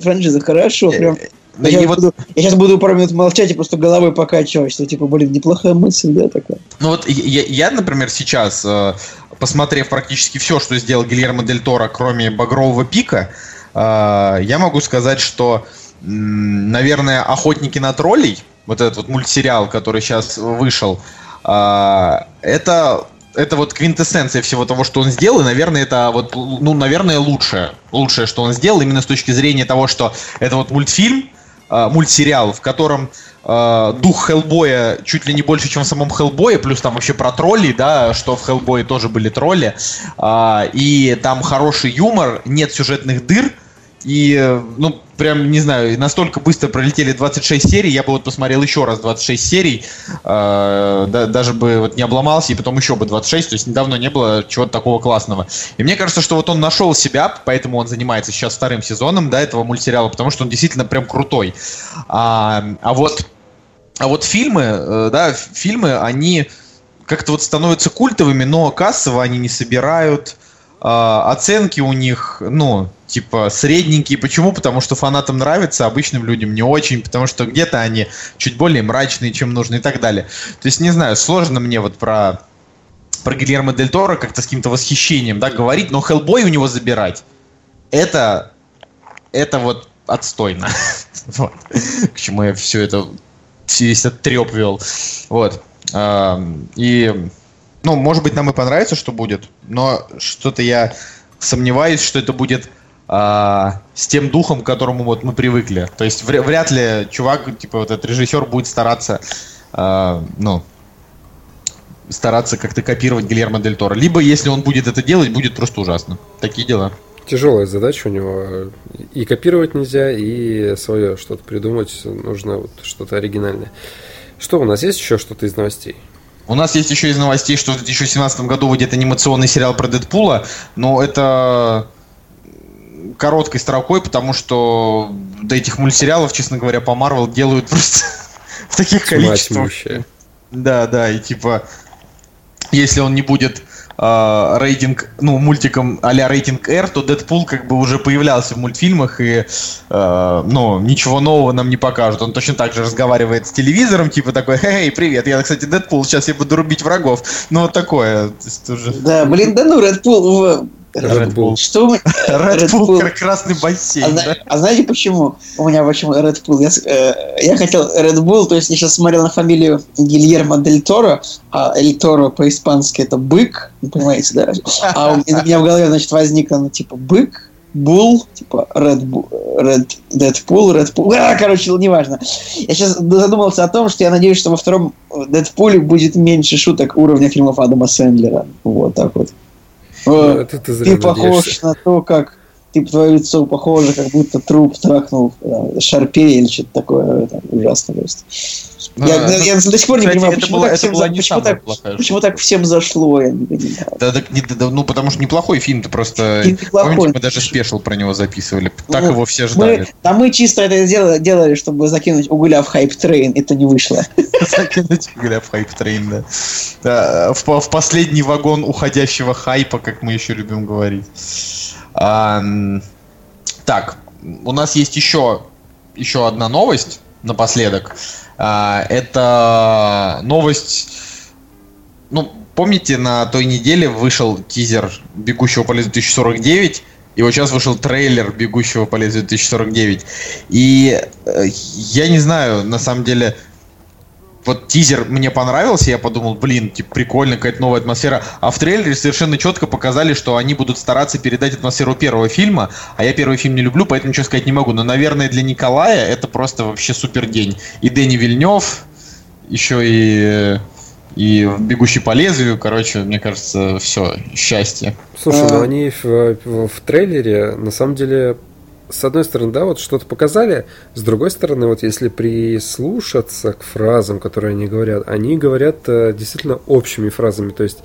Speaker 4: франшизы хорошо. Прям.
Speaker 2: Да
Speaker 4: Я
Speaker 2: и
Speaker 4: сейчас,
Speaker 2: вот
Speaker 4: буду, я щас буду пару минут молчать и просто головой покачивать, что типа, блин, неплохая мысль, да, такая.
Speaker 2: Ну вот я, я, например, сейчас, э, посмотрев практически все, что сделал Гильермо Дель Торо, кроме «Багрового пика», э, я могу сказать, что, наверное, «Охотники на троллей», вот этот вот мультсериал, который сейчас вышел, э, это, это вот квинтэссенция всего того, что он сделал, и, наверное, это вот, ну, наверное, лучшее, лучшее, что он сделал, именно с точки зрения того, что это вот мультфильм, э, мультсериал, в котором э, дух Хеллбоя чуть ли не больше, чем в самом Хеллбое, плюс там вообще про троллей, да, что в Хеллбое тоже были тролли, А, и там хороший юмор, нет сюжетных дыр, и, э, ну, прям, не знаю, настолько быстро пролетели 26 серий, я бы вот посмотрел еще раз 26 серий, э, да- даже бы вот не обломался, и потом еще бы 26, то есть недавно не было чего-то такого классного. И мне кажется, что вот он нашел себя, поэтому он занимается сейчас вторым сезоном, да, этого мультсериала, потому что он действительно прям крутой. А, а вот, а вот фильмы, э, да, фильмы, они как-то вот становятся культовыми, но кассово они не собирают. А, оценки у них, ну, типа, средненькие. Почему? Потому что фанатам нравится, обычным людям не очень, потому что где-то они чуть более мрачные, чем нужно и так далее. То есть, не знаю, сложно мне вот про, про Гильермо Дель Торо как-то с каким-то восхищением, да, говорить, но Хеллбой у него забирать, это, это вот отстойно. Вот. К чему я все это, весь этот треп вел. Вот. И, ну, может быть, нам и понравится, что будет, но что-то я сомневаюсь, что это будет а, с тем духом, к которому вот мы привыкли. То есть вря- вряд ли чувак, типа вот этот режиссер будет стараться, а, ну, стараться как-то копировать Гильермо Дель Торо. Либо, если он будет это делать, будет просто ужасно. Такие дела.
Speaker 3: Тяжелая задача у него. И копировать нельзя, и свое что-то придумать. Нужно вот что-то оригинальное. Что, у нас есть еще что-то из новостей?
Speaker 2: У нас есть еще из новостей, что в 2017 году выйдет анимационный сериал про Дэдпула, но это короткой строкой, потому что до этих мультсериалов, честно говоря, по Марвел делают просто в таких количествах. Да, да, и типа, если он не будет а, рейтинг, ну, мультиком а-ля рейтинг R, то Дэдпул как бы уже появлялся в мультфильмах, и, а, ну, ничего нового нам не покажут. Он точно так же разговаривает с телевизором, типа такой, эй, привет, я, кстати, Дэдпул, сейчас я буду рубить врагов. Ну, вот такое. То есть уже...
Speaker 4: Да, блин, да ну, Red Bull,
Speaker 3: Red Bull.
Speaker 4: Что мы...
Speaker 2: Red Bull,
Speaker 4: Bull.
Speaker 2: как красный
Speaker 4: А,
Speaker 2: бассейн,
Speaker 4: зна-
Speaker 2: да?
Speaker 4: а знаете почему? У меня почему Red Bull? Я, э, я хотел Red Bull, то есть я сейчас смотрел на фамилию Гильермо Дель Торо, а Эль Торо по-испански это бык, понимаете, да? А у меня, в голове, значит, возникло, ну, типа, бык, Бул, типа Red Bull, Red, Deadpool, Red Bull, а, короче, неважно. Я сейчас задумался о том, что я надеюсь, что во втором Дэдпуле будет меньше шуток уровня фильмов Адама Сэндлера. Вот так вот.
Speaker 3: Ну,
Speaker 4: Э,
Speaker 3: это ты зря
Speaker 4: ты похож
Speaker 3: надеешься.
Speaker 4: на то, как типа твое лицо похоже, как будто труп трахнул э, шарпей или что-то такое. Это ужасно просто. Я,
Speaker 2: А,
Speaker 4: я до сих пор не
Speaker 2: кстати,
Speaker 4: понимаю, почему,
Speaker 2: была-
Speaker 4: так, всем, почему, так, почему так всем зашло, я не понимаю.
Speaker 2: Да, так не- да, ну, потому что неплохой фильм, ты просто...
Speaker 4: И неплохой.
Speaker 2: Помните, мы даже special про него записывали. Так
Speaker 4: Ну,
Speaker 2: его все
Speaker 4: Мы,
Speaker 2: ждали.
Speaker 4: а мы чисто это делали, делали, чтобы закинуть угля в hype train, это не вышло.
Speaker 2: Закинуть угля в hype train, да. Да, в, в последний вагон уходящего хайпа, как мы еще любим говорить. А, так, у нас есть еще, еще одна новость напоследок. А, это новость... Ну, помните, на той неделе вышел тизер «Бегущего по лезвию 2049», и вот сейчас вышел трейлер «Бегущего по лезвию 2049». И э, я не знаю, на самом деле, вот тизер мне понравился, я подумал, блин, типа, прикольно, какая-то новая атмосфера. А в трейлере совершенно четко показали, что они будут стараться передать атмосферу первого фильма, а я первый фильм не люблю, поэтому ничего сказать не могу. Но, наверное, для Николая это просто вообще супер день. И Дэнни Вильнев, еще и и бегущий по лезвию, короче, мне кажется, все, счастье.
Speaker 3: Слушай, ну а... они в, в, в трейлере на самом деле с одной стороны, да, вот что-то показали, с другой стороны, вот если прислушаться к фразам, которые они говорят, они говорят э, действительно общими фразами, то есть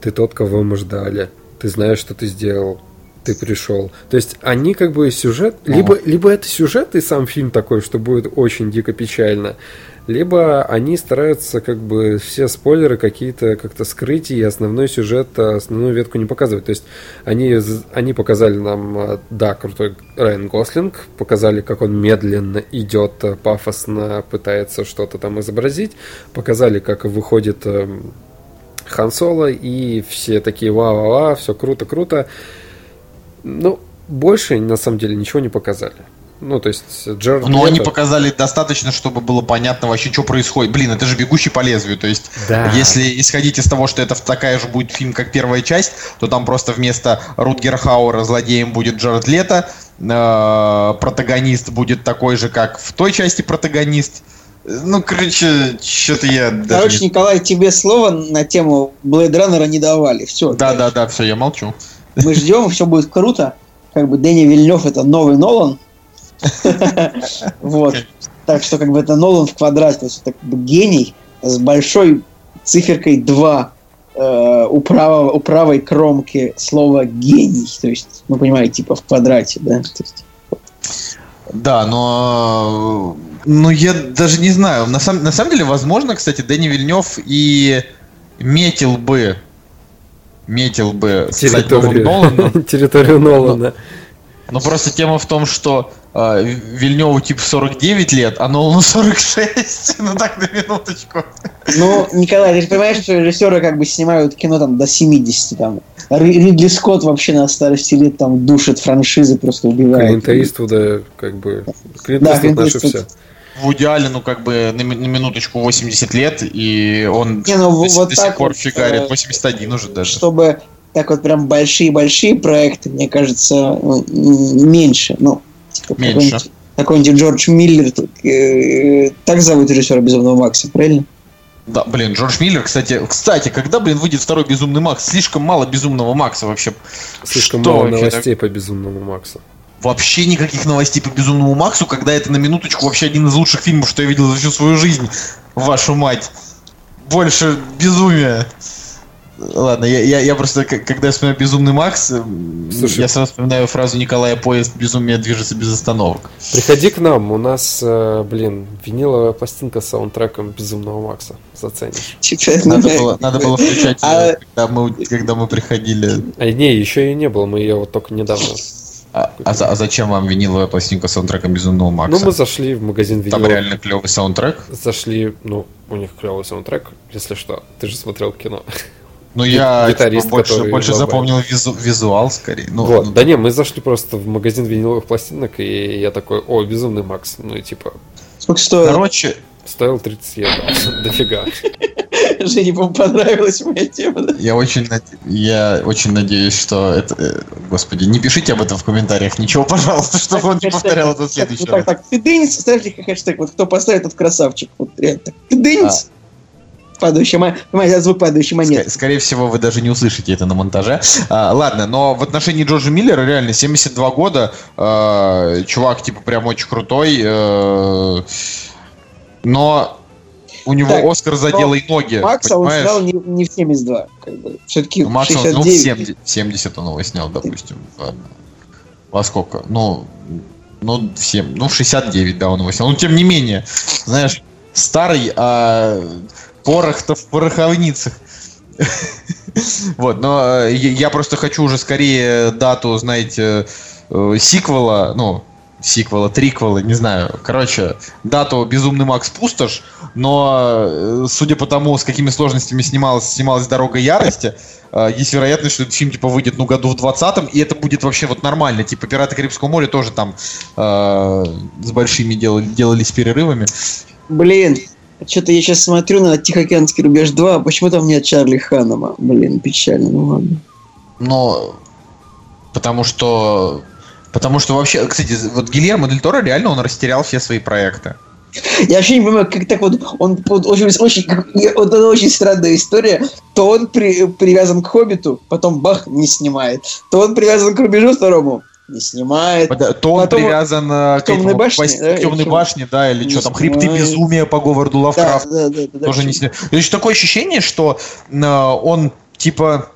Speaker 3: ты тот, кого мы ждали, ты знаешь, что ты сделал, ты пришел. То есть они как бы сюжет, либо, либо это сюжет и сам фильм такой, что будет очень дико печально, либо они стараются как бы все спойлеры какие-то как-то скрыть и основной сюжет, а основную ветку не показывать. То есть они, они показали нам, а, да, крутой Райан Гослинг, показали, как он медленно идет, а, пафосно пытается что-то там изобразить, показали, как выходит Хан Соло, и все такие ва-ва-ва, все круто-круто. Ну, больше на самом деле ничего не показали. Ну, то есть
Speaker 2: Джерард Ну, они показали достаточно, чтобы было понятно вообще, что происходит. Блин, это же «Бегущий по лезвию». То есть, да. если исходить из того, что это такая же будет фильм, как первая часть, то там просто вместо Рутгера Хауэра злодеем будет Джаред Лето, э, протагонист будет такой же, как в той части протагонист. Ну, короче, что-то я...
Speaker 4: Короче, не... Николай, тебе слово на тему Blade Runner не давали. Все.
Speaker 2: Да, да, да, все, я молчу.
Speaker 4: Мы ждем, все будет круто. Как бы Дэнни Вильнев это новый Нолан, вот. Так что как бы это Нолан в квадрате, то есть это гений с большой циферкой 2 э, у, правого, у правой кромки слова гений. То есть, ну, понимаете, типа в квадрате, да?
Speaker 2: Да, но ну я даже не знаю. На, сам, на самом деле, возможно, кстати, Дэнни Вильнев и метил бы метил бы
Speaker 3: территорию Нолана. Территорию Нолана.
Speaker 2: Но просто тема в том, что э, Вильневу типа 49 лет, а Нолану 46. ну так, на минуточку.
Speaker 4: Ну, Николай, ты же понимаешь, что режиссеры как бы снимают кино там до 70. Там. Ридли Скотт вообще на старости лет там душит франшизы, просто убивает.
Speaker 3: Клинта Иствуда, как бы... Клинт да, Иствуд наше все.
Speaker 2: Вуди Аллену как бы на, на минуточку 80 лет, и он Не, ну, до, вот до сих пор вот, фигарит, 81 уже даже.
Speaker 4: Чтобы так вот прям большие-большие проекты, мне кажется, меньше. Ну,
Speaker 2: типа меньше.
Speaker 4: Какой-нибудь Джордж Миллер, э, так зовут режиссера Безумного Макса, правильно?
Speaker 2: Да, блин, Джордж Миллер, кстати, кстати, когда, блин, выйдет второй Безумный Макс? Слишком мало Безумного Макса вообще.
Speaker 3: Слишком Что мало вообще новостей так? по Безумному Максу.
Speaker 2: Вообще никаких новостей по Безумному Максу, когда это на минуточку вообще один из лучших фильмов, что я видел за всю свою жизнь. Вашу мать. Больше безумия. Ладно, я, я, я просто, когда я вспоминаю «Безумный Макс», Слушай, я сразу вспоминаю фразу Николая Поезд «Безумие движется без остановок».
Speaker 3: Приходи к нам, у нас, э, блин, виниловая пластинка с саундтреком «Безумного Макса». Заценишь.
Speaker 2: Надо было, надо было включать а... когда, мы, когда мы приходили.
Speaker 3: А, не, еще и не было, мы ее вот только недавно
Speaker 2: а, а, а зачем вам виниловая пластинка с саундтреком Безумного Макса?
Speaker 3: Ну, мы зашли в магазин
Speaker 2: виниловых. Там реально клевый саундтрек?
Speaker 3: Зашли, ну, у них клевый саундтрек, если что. Ты же смотрел кино.
Speaker 2: Ну, я гитарист, типа, больше, больше запомнил визу, визуал скорее. Ну,
Speaker 3: вот,
Speaker 2: ну,
Speaker 3: да не, мы зашли просто в магазин виниловых пластинок, и я такой, о, безумный Макс. Ну и типа.
Speaker 4: Сколько стоил?
Speaker 2: Короче.
Speaker 3: Стоил 30 евро. Дофига.
Speaker 4: Жене, по понравилась моя тема, да?
Speaker 2: Я очень, я очень надеюсь, что это... Э, господи, не пишите об этом в комментариях, ничего, пожалуйста, чтобы он не повторял это в следующий раз. Так, так,
Speaker 4: ты дынец, ставьте хэштег, вот кто поставит, тот красавчик. Вот реально так, ты дынец. А падающая монета, звук падающей монеты.
Speaker 2: Скорее всего, вы даже не услышите это на монтаже. А, ладно, но в отношении Джорджа Миллера реально 72 года, э, чувак типа прям очень крутой, э, но у него так, Оскар за дело и ноги.
Speaker 4: Макса понимаешь? он снял не, не в 72, как бы. Все-таки
Speaker 2: ну, Макса 69. Он, ну, 70, 70 он его снял, допустим. Во сколько? Ну, ну, в 7, ну, в 69, да, он его снял. Ну, тем не менее, знаешь, старый, а порох-то в пороховницах. Вот, но э, я просто хочу уже скорее дату, знаете, э, сиквела, ну, сиквела, триквела, не знаю. Короче, дату «Безумный Макс Пустошь», но э, судя по тому, с какими сложностями снималась, снималась «Дорога ярости», есть вероятность, что этот фильм типа выйдет ну году в 20-м, и это будет вообще вот нормально. Типа «Пираты Карибского моря» тоже там э, с большими делали, делались перерывами.
Speaker 4: Блин, Что-то я сейчас смотрю на Тихоокеанский рубеж 2, а почему там нет Чарли Ханнама? Блин, печально, ну ладно.
Speaker 2: Но потому что потому что вообще, кстати, вот Гильермо Дель Торо реально он растерял все свои проекты.
Speaker 4: Я вообще не понимаю, как так вот, он вот очень, очень, вот это очень странная история. То он при- привязан к Хоббиту, потом бах, не снимает. То он привязан к рубежу второму, не снимает.
Speaker 2: То он
Speaker 4: Потом
Speaker 2: привязан э, к,
Speaker 4: «Темной
Speaker 2: этому,
Speaker 4: башне», да,
Speaker 2: к
Speaker 4: или
Speaker 2: темной башне, да, или что там, хребты
Speaker 4: снимает.
Speaker 2: безумия по Говарду
Speaker 4: Да,
Speaker 2: Лавкрафту.
Speaker 4: да, да, да, да.
Speaker 2: Тоже не сня- То есть такое ощущение, что э, он типа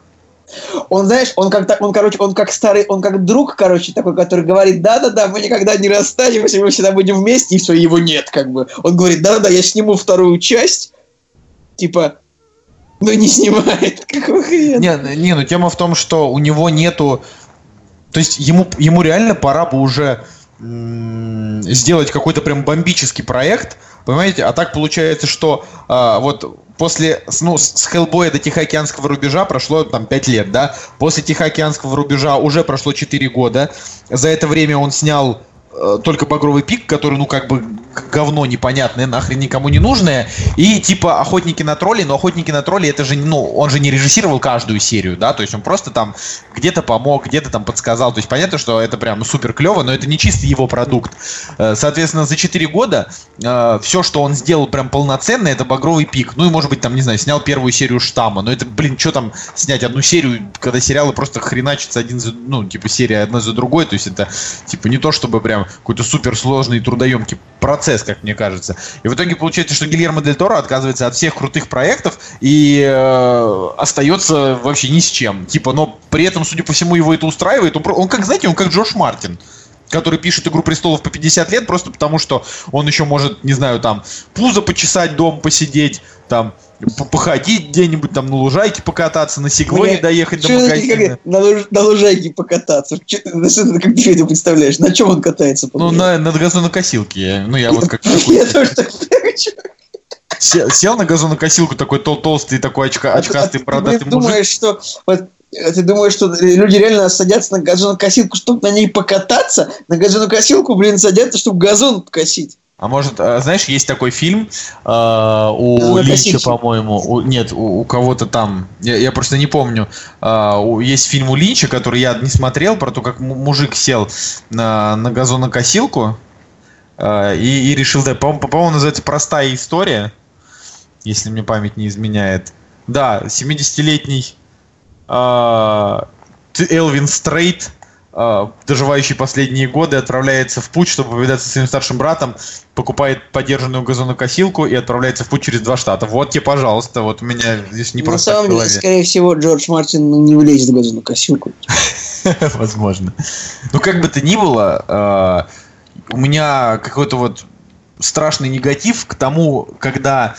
Speaker 4: Он, знаешь, он как он, короче, он как старый, он как друг, короче, такой, который говорит, да-да-да, мы никогда не расстанемся, мы всегда будем вместе, и все, его нет, как бы. Он говорит, да-да-да, я сниму вторую часть, типа, но не снимает. Какого хрена?
Speaker 2: Не, не, ну тема в том, что у него нету... То есть ему, ему реально пора бы уже сделать какой-то прям бомбический проект, понимаете? А так получается, что а, вот после, ну, с Хеллбоя до Тихоокеанского рубежа прошло там 5 лет, да? После Тихоокеанского рубежа уже прошло 4 года. За это время он снял э, только багровый пик, который, ну, как бы говно непонятное, нахрен никому не нужное. И типа охотники на троллей, но охотники на троллей это же, ну, он же не режиссировал каждую серию, да, то есть он просто там где-то помог, где-то там подсказал. То есть понятно, что это прям супер клево, но это не чисто его продукт. Э, Соответственно, за 4 года все, что он сделал прям полноценно, это багровый пик. Ну и, может быть, там, не знаю, снял первую серию штамма. Но это, блин, что там снять одну серию, когда сериалы просто хреначатся один за, ну, типа, серия одна за другой. То есть это, типа, не то, чтобы прям какой-то суперсложный трудоемкий процесс, как мне кажется. И в итоге получается, что Гильермо Дель Торо отказывается от всех крутых проектов и э, остается вообще ни с чем. Типа, но при этом, судя по всему, его это устраивает. Он, он как, знаете, он как Джош Мартин который пишет «Игру престолов» по 50 лет, просто потому что он еще может, не знаю, там, пузо почесать, дом посидеть, там, походить где-нибудь, там, на лужайке покататься, на сегвоне
Speaker 4: Мне-
Speaker 2: доехать до
Speaker 4: Чё это
Speaker 2: магазина.
Speaker 4: как- на, луж- на лужайке покататься. Чё- ну, что ты- как ты это представляешь? На чем он катается?
Speaker 2: Ну, на, на газонокосилке. я- Ну, я вот как
Speaker 4: Я тоже так
Speaker 2: сел, сел на газонокосилку, такой тол толстый, такой очка, очкастый,
Speaker 4: А ты
Speaker 2: бородатый мужик.
Speaker 4: думаешь, что вот ты думаешь, что люди реально садятся на газонокосилку, чтобы на ней покататься? На газонокосилку, блин, садятся, чтобы газон косить.
Speaker 2: А может, а, знаешь, есть такой фильм а, у. Линча, по-моему, у- нет, у, у кого-то там, я, я просто не помню. А, у- есть фильм у Линча, который я не смотрел, про то, как му- мужик сел на, на газонокосилку а, и, и решил, да, по-моему, по-моему, называется «Простая история», если мне память не изменяет. Да, 70-летний а, Т- Элвин Стрейт, а, доживающий последние годы, отправляется в путь, чтобы повидаться со своим старшим братом, покупает подержанную газонокосилку и отправляется в путь через два штата. Вот тебе, пожалуйста, вот у меня здесь не
Speaker 4: на
Speaker 2: просто
Speaker 4: самом
Speaker 2: в
Speaker 4: деле, скорее всего, Джордж Мартин ну, не влезет в газонокосилку.
Speaker 2: Возможно. Ну, как бы то ни было, а, у меня какой-то вот страшный негатив к тому, когда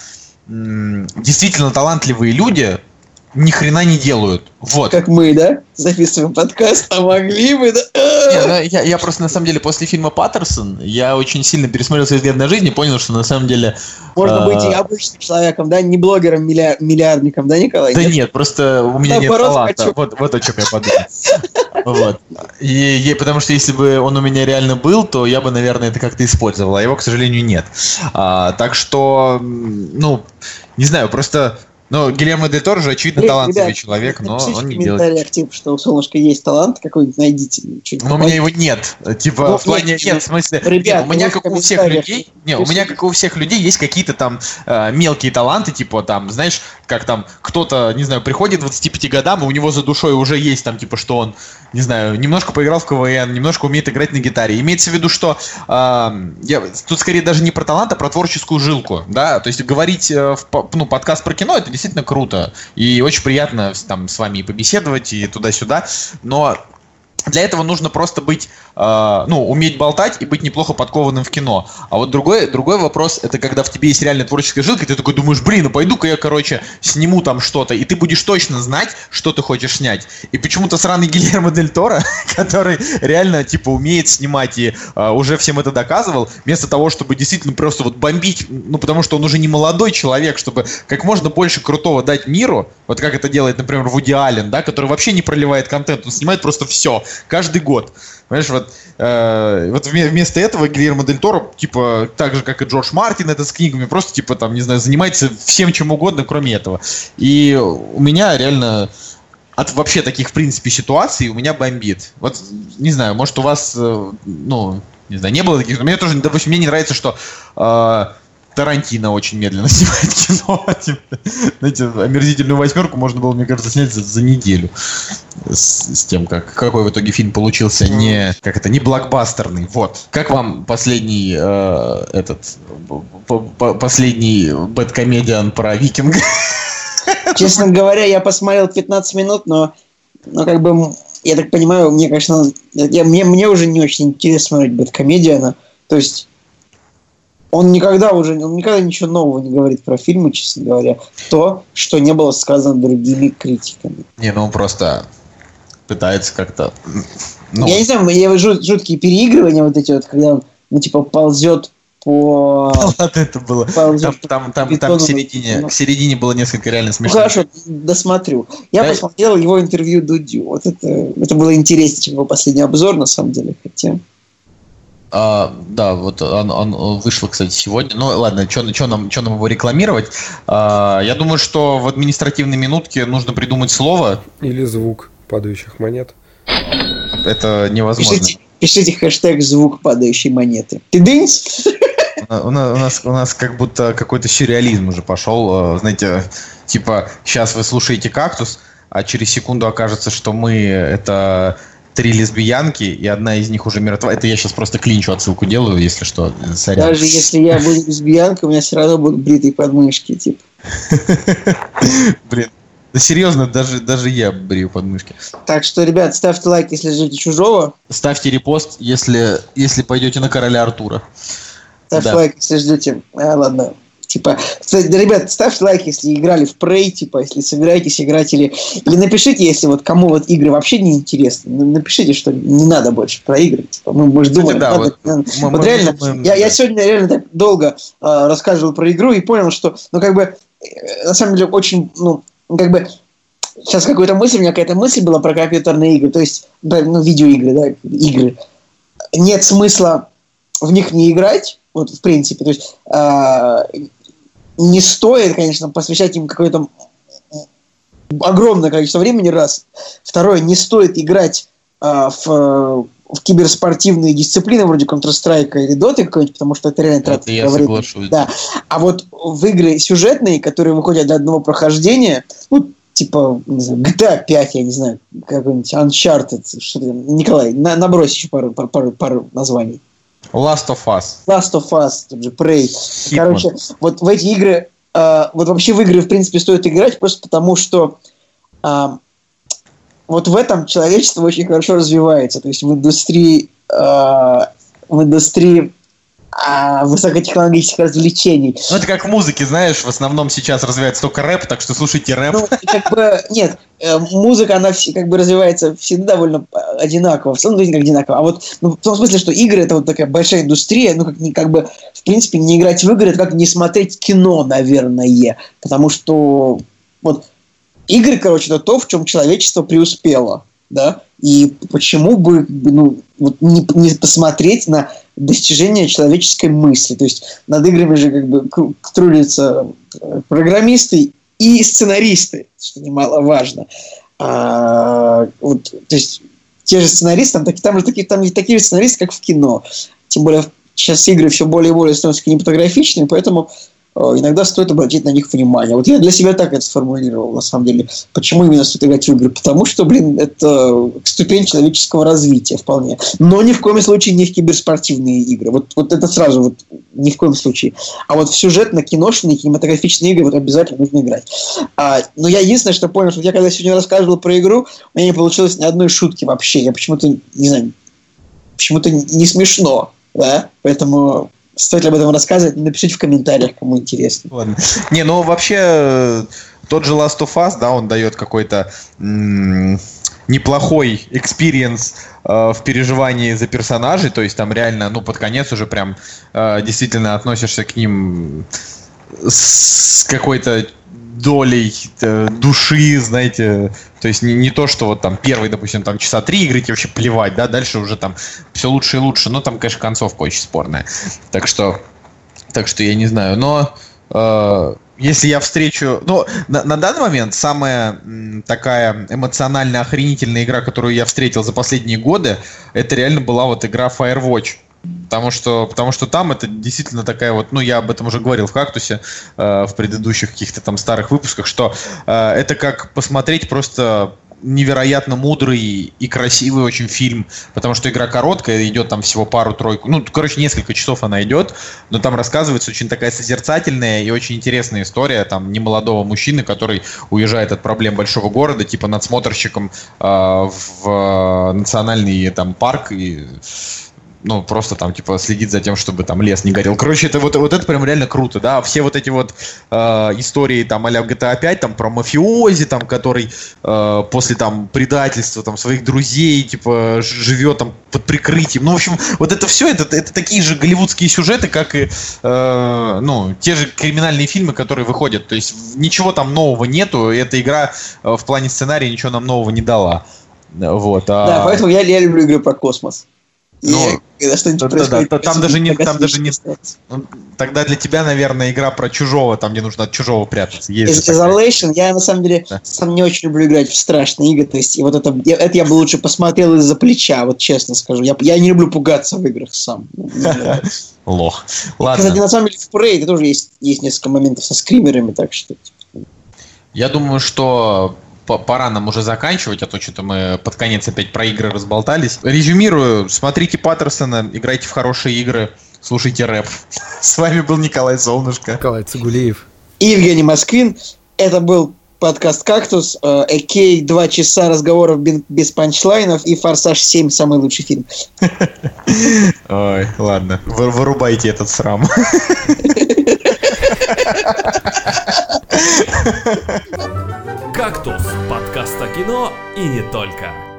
Speaker 2: действительно талантливые люди ни хрена не делают. Вот.
Speaker 4: Как мы, да? Записываем подкаст, а могли бы, да?
Speaker 2: Не, ну, я, я просто на самом деле после фильма Паттерсон я очень сильно пересмотрел свой взгляд на жизнь и понял, что на самом деле.
Speaker 4: Можно
Speaker 2: а,
Speaker 4: быть и обычным человеком, да? Не блогером, миллиар- миллиардником, да, Николай?
Speaker 2: Да нет, просто у меня нет
Speaker 4: Наоборот,
Speaker 2: таланта.
Speaker 4: хочу.
Speaker 2: Вот, вот о чем я подумал. Вот. И, и потому что если бы он у меня реально был, то я бы, наверное, это как-то использовал, а его, к сожалению, нет. А, так что, ну, не знаю, просто. Ну, Гильермо Дель Торо же, очевидно,
Speaker 4: Блин,
Speaker 2: талантливый
Speaker 4: ребят,
Speaker 2: человек, но он не делает.
Speaker 4: комментариях, типа, что у Солнышка есть талант какой-нибудь, найдите.
Speaker 2: Но у меня его нет. Типа,
Speaker 4: Ну,
Speaker 2: в плане
Speaker 4: нет,
Speaker 2: нет, в смысле,
Speaker 4: ребят,
Speaker 2: нет, у меня
Speaker 4: ну,
Speaker 2: как у всех людей, не, у меня как у всех людей есть какие-то там э, мелкие таланты, типа там, знаешь, как там кто-то, не знаю, приходит к 25 годам, и у него за душой уже есть там, типа, что он, не знаю, немножко поиграл в КВН, немножко умеет играть на гитаре. Имеется в виду, что э, я, тут скорее даже не про талант, а про творческую жилку, да, то есть говорить э, в ну, подкаст про кино, это действительно круто, и очень приятно там с вами и побеседовать, и туда-сюда, но для этого нужно просто быть, э, ну, уметь болтать и быть неплохо подкованным в кино. А вот другой, другой вопрос, это когда в тебе есть реально творческая жилка, и ты такой думаешь, блин, ну пойду-ка я, короче, сниму там что-то, и ты будешь точно знать, что ты хочешь снять. И почему-то сраный Гильермо Дель Торо, который реально, типа, умеет снимать и э, уже всем это доказывал, вместо того, чтобы действительно просто вот бомбить, ну, потому что он уже не молодой человек, чтобы как можно больше крутого дать миру, вот как это делает, например, Вуди Аллен, да, который вообще не проливает контент, он снимает просто все. каждый год. Понимаешь, вот, э, вот вместо этого Гильермо Дель Торо, типа, так же, как и Джордж Мартин, это с книгами, просто, типа, там, не знаю, занимается всем чем угодно, кроме этого. И у меня реально от вообще таких, в принципе, ситуаций у меня бомбит. Вот, не знаю, может, у вас, э, ну, не знаю, не было таких, но мне тоже, допустим, мне не нравится, что э, Тарантино очень медленно снимает кино. Знаете, омерзительную восьмерку можно было, мне кажется, снять за, за неделю. С, с тем, как, какой в итоге фильм получился не, как это, не блокбастерный. Вот. Как вам последний э, этот последний бэткомедиан про викинга?
Speaker 4: Честно говоря, я посмотрел 15 минут, но, но как бы, я так понимаю, мне, конечно, я, мне, мне уже не очень интересно смотреть бэткомедиана. То есть он никогда уже, он никогда ничего нового не говорит про фильмы, честно говоря. То, что не было сказано другими критиками.
Speaker 2: Не, ну он просто пытается как-то...
Speaker 4: Ну... Я не знаю, я жут, жуткие переигрывания вот эти вот, когда он, ну, типа, ползет по...
Speaker 2: Ладно, это было. Ползет там, там, там, там к, середине, ну... к середине было несколько реально.
Speaker 4: Ну, хорошо, досмотрю. Я да? посмотрел его интервью Дудю. Вот это, это было интереснее, чем его последний обзор, на самом деле. Хотя...
Speaker 2: А, да, вот он, он вышел, кстати, сегодня. Ну, ладно, что нам, нам его рекламировать? А, я думаю, что в административной минутке нужно придумать слово.
Speaker 3: Или звук падающих монет.
Speaker 2: Это невозможно.
Speaker 4: Пишите, пишите хэштег звук падающей монеты. Ты?
Speaker 2: У нас, у нас, у нас как будто какой-то сюрреализм уже пошел. А, знаете, типа, сейчас вы слушаете кактус, а через секунду окажется, что мы это три лесбиянки, и одна из них уже мертва. Это я сейчас просто клинчу отсылку делаю, если что.
Speaker 4: Сорян. Даже если я буду лесбиянкой, у меня все равно будут бритые подмышки, типа.
Speaker 2: Блин. Да серьезно, даже, даже я брию подмышки.
Speaker 4: Так что, ребят, ставьте лайк, если ждете чужого.
Speaker 2: Ставьте репост, если, если пойдете на короля Артура.
Speaker 4: Ставьте да. лайк, если ждете. А, ладно. Типа, кстати, да, ребят, ставьте лайк, если играли в Prey, типа, если собираетесь играть, или, или напишите, если вот кому вот игры вообще не интересны, напишите, что не надо больше про игры. Типа, мы, может, думаем, да, надо, вот, надо. Мы, вот мы реально, думаем, я, да. я сегодня реально так долго э, рассказывал про игру и понял, что, ну, как бы, э, на самом деле, очень, ну, как бы, сейчас какая-то мысль, у меня какая-то мысль была про компьютерные игры, то есть, да, ну, видеоигры, да, игры. Нет смысла в них не играть, вот, в принципе, то есть, э, не стоит, конечно, посвящать им какое-то огромное количество времени, раз. Второе, не стоит играть э, в, в киберспортивные дисциплины вроде Counter-Strike или Dota какой-нибудь, потому что это реально трата
Speaker 2: я времени. Соглашусь.
Speaker 4: Да. А вот в игры сюжетные, которые выходят для одного прохождения, ну, типа, не знаю, GTA 5, я не знаю, какой-нибудь Uncharted, что Николай, на, набрось еще пару, пару, пару, пару названий.
Speaker 2: Last of Us.
Speaker 4: Last of Us, тот же Prey. Hitman. Короче, вот в эти игры, э, вот вообще в игры, в принципе, стоит играть просто потому, что э, вот в этом человечество очень хорошо развивается. То есть в индустрии, э, в индустрии а, высокотехнологических развлечений.
Speaker 2: Ну, это как в музыке, знаешь, в основном сейчас развивается только рэп, так что слушайте рэп. Ну,
Speaker 4: как бы, нет, э, музыка, она как бы развивается всегда довольно одинаково, в целом как одинаково. А вот ну, в том смысле, что игры это вот такая большая индустрия, ну, как, как бы, в принципе, не играть в игры, это как не смотреть кино, наверное. Потому что вот игры, короче, это то, в чем человечество преуспело. Да? И почему бы ну, вот не, не посмотреть на достижение человеческой мысли. То есть над играми же как бы трудятся э, программисты и сценаристы, что немаловажно. А, вот, то есть те же сценаристы, там, так, там же такие, там такие же сценаристы, как в кино. Тем более сейчас игры все более и более становятся кинематографичными, поэтому иногда стоит обратить на них внимание. Вот я для себя так это сформулировал, на самом деле. Почему именно стоит играть в игры? Потому что, блин, это ступень человеческого развития вполне. Но ни в коем случае не в киберспортивные игры. Вот, вот это сразу, вот ни в коем случае. А вот в сюжетно-киношные, кинематографичные игры вот обязательно нужно играть. А, но я единственное, что понял, что я когда сегодня рассказывал про игру, у меня не получилось ни одной шутки вообще. Я почему-то, не знаю, почему-то не смешно. Да? Поэтому Стоит ли об этом рассказывать? Напишите в комментариях, кому интересно.
Speaker 2: Ладно. Не, ну вообще тот же Last of Us, да, он дает какой-то неплохой experience э, в переживании за персонажей, то есть там реально, ну, под конец уже прям э, действительно относишься к ним с какой-то долей э, души, знаете, то есть не, не то, что вот там первый, допустим, там часа три игры тебе вообще плевать, да, дальше уже там все лучше и лучше, но там, конечно, концовка очень спорная. Так что, так что я не знаю, но э, если я встречу... Ну, на, на данный момент самая такая эмоционально охренительная игра, которую я встретил за последние годы, это реально была вот игра Firewatch. Потому что, потому что там это действительно такая вот, ну я об этом уже говорил в кактусе э, в предыдущих каких-то там старых выпусках, что э, это как посмотреть просто невероятно мудрый и красивый очень фильм, потому что игра короткая, идет там всего пару-тройку, ну, короче, несколько часов она идет, но там рассказывается очень такая созерцательная и очень интересная история, там, немолодого мужчины, который уезжает от проблем большого города, типа надсмотрщиком э, в национальный там парк и ну, просто там, типа, следить за тем, чтобы там лес не горел. Короче, это вот, вот это прям реально круто, да. Все вот эти вот э, истории там а-ля GTA 5, там, про мафиози, там, который э, после там предательства там своих друзей, типа, живет там под прикрытием. Ну, в общем, вот это все, это, это такие же голливудские сюжеты, как и, э, ну, те же криминальные фильмы, которые выходят. То есть ничего там нового нету, и эта игра э, в плане сценария ничего нам нового не дала. Вот, а...
Speaker 4: Да, поэтому я, я люблю игры про космос.
Speaker 2: Ну, когда что-нибудь происходит, да, там даже не, там даже не, ну, тогда для тебя, наверное, игра про чужого, там где нужно от чужого прятаться.
Speaker 4: Есть Isolation, я на самом деле да. сам не очень люблю играть в страшные игры, то есть и вот это, это я бы лучше посмотрел из-за плеча, вот честно скажу. Я, я не люблю пугаться в играх сам.
Speaker 2: Лох. Ладно.
Speaker 4: Кстати, на самом деле в Prey тоже есть, есть несколько моментов со скримерами, так что... Типа,
Speaker 2: я думаю, что пора нам уже заканчивать, а то что-то мы под конец опять про игры разболтались. Резюмирую, смотрите Паттерсона, играйте в хорошие игры, слушайте рэп. С вами был Николай Солнышко.
Speaker 3: Николай Цигулиев.
Speaker 4: И Евгений Москвин. Это был подкаст «Кактус», Экей, два часа разговоров без панчлайнов и «Форсаж 7» самый лучший фильм.
Speaker 2: Ой, ладно, вырубайте этот срам.
Speaker 1: «Кактус» – кино и не только.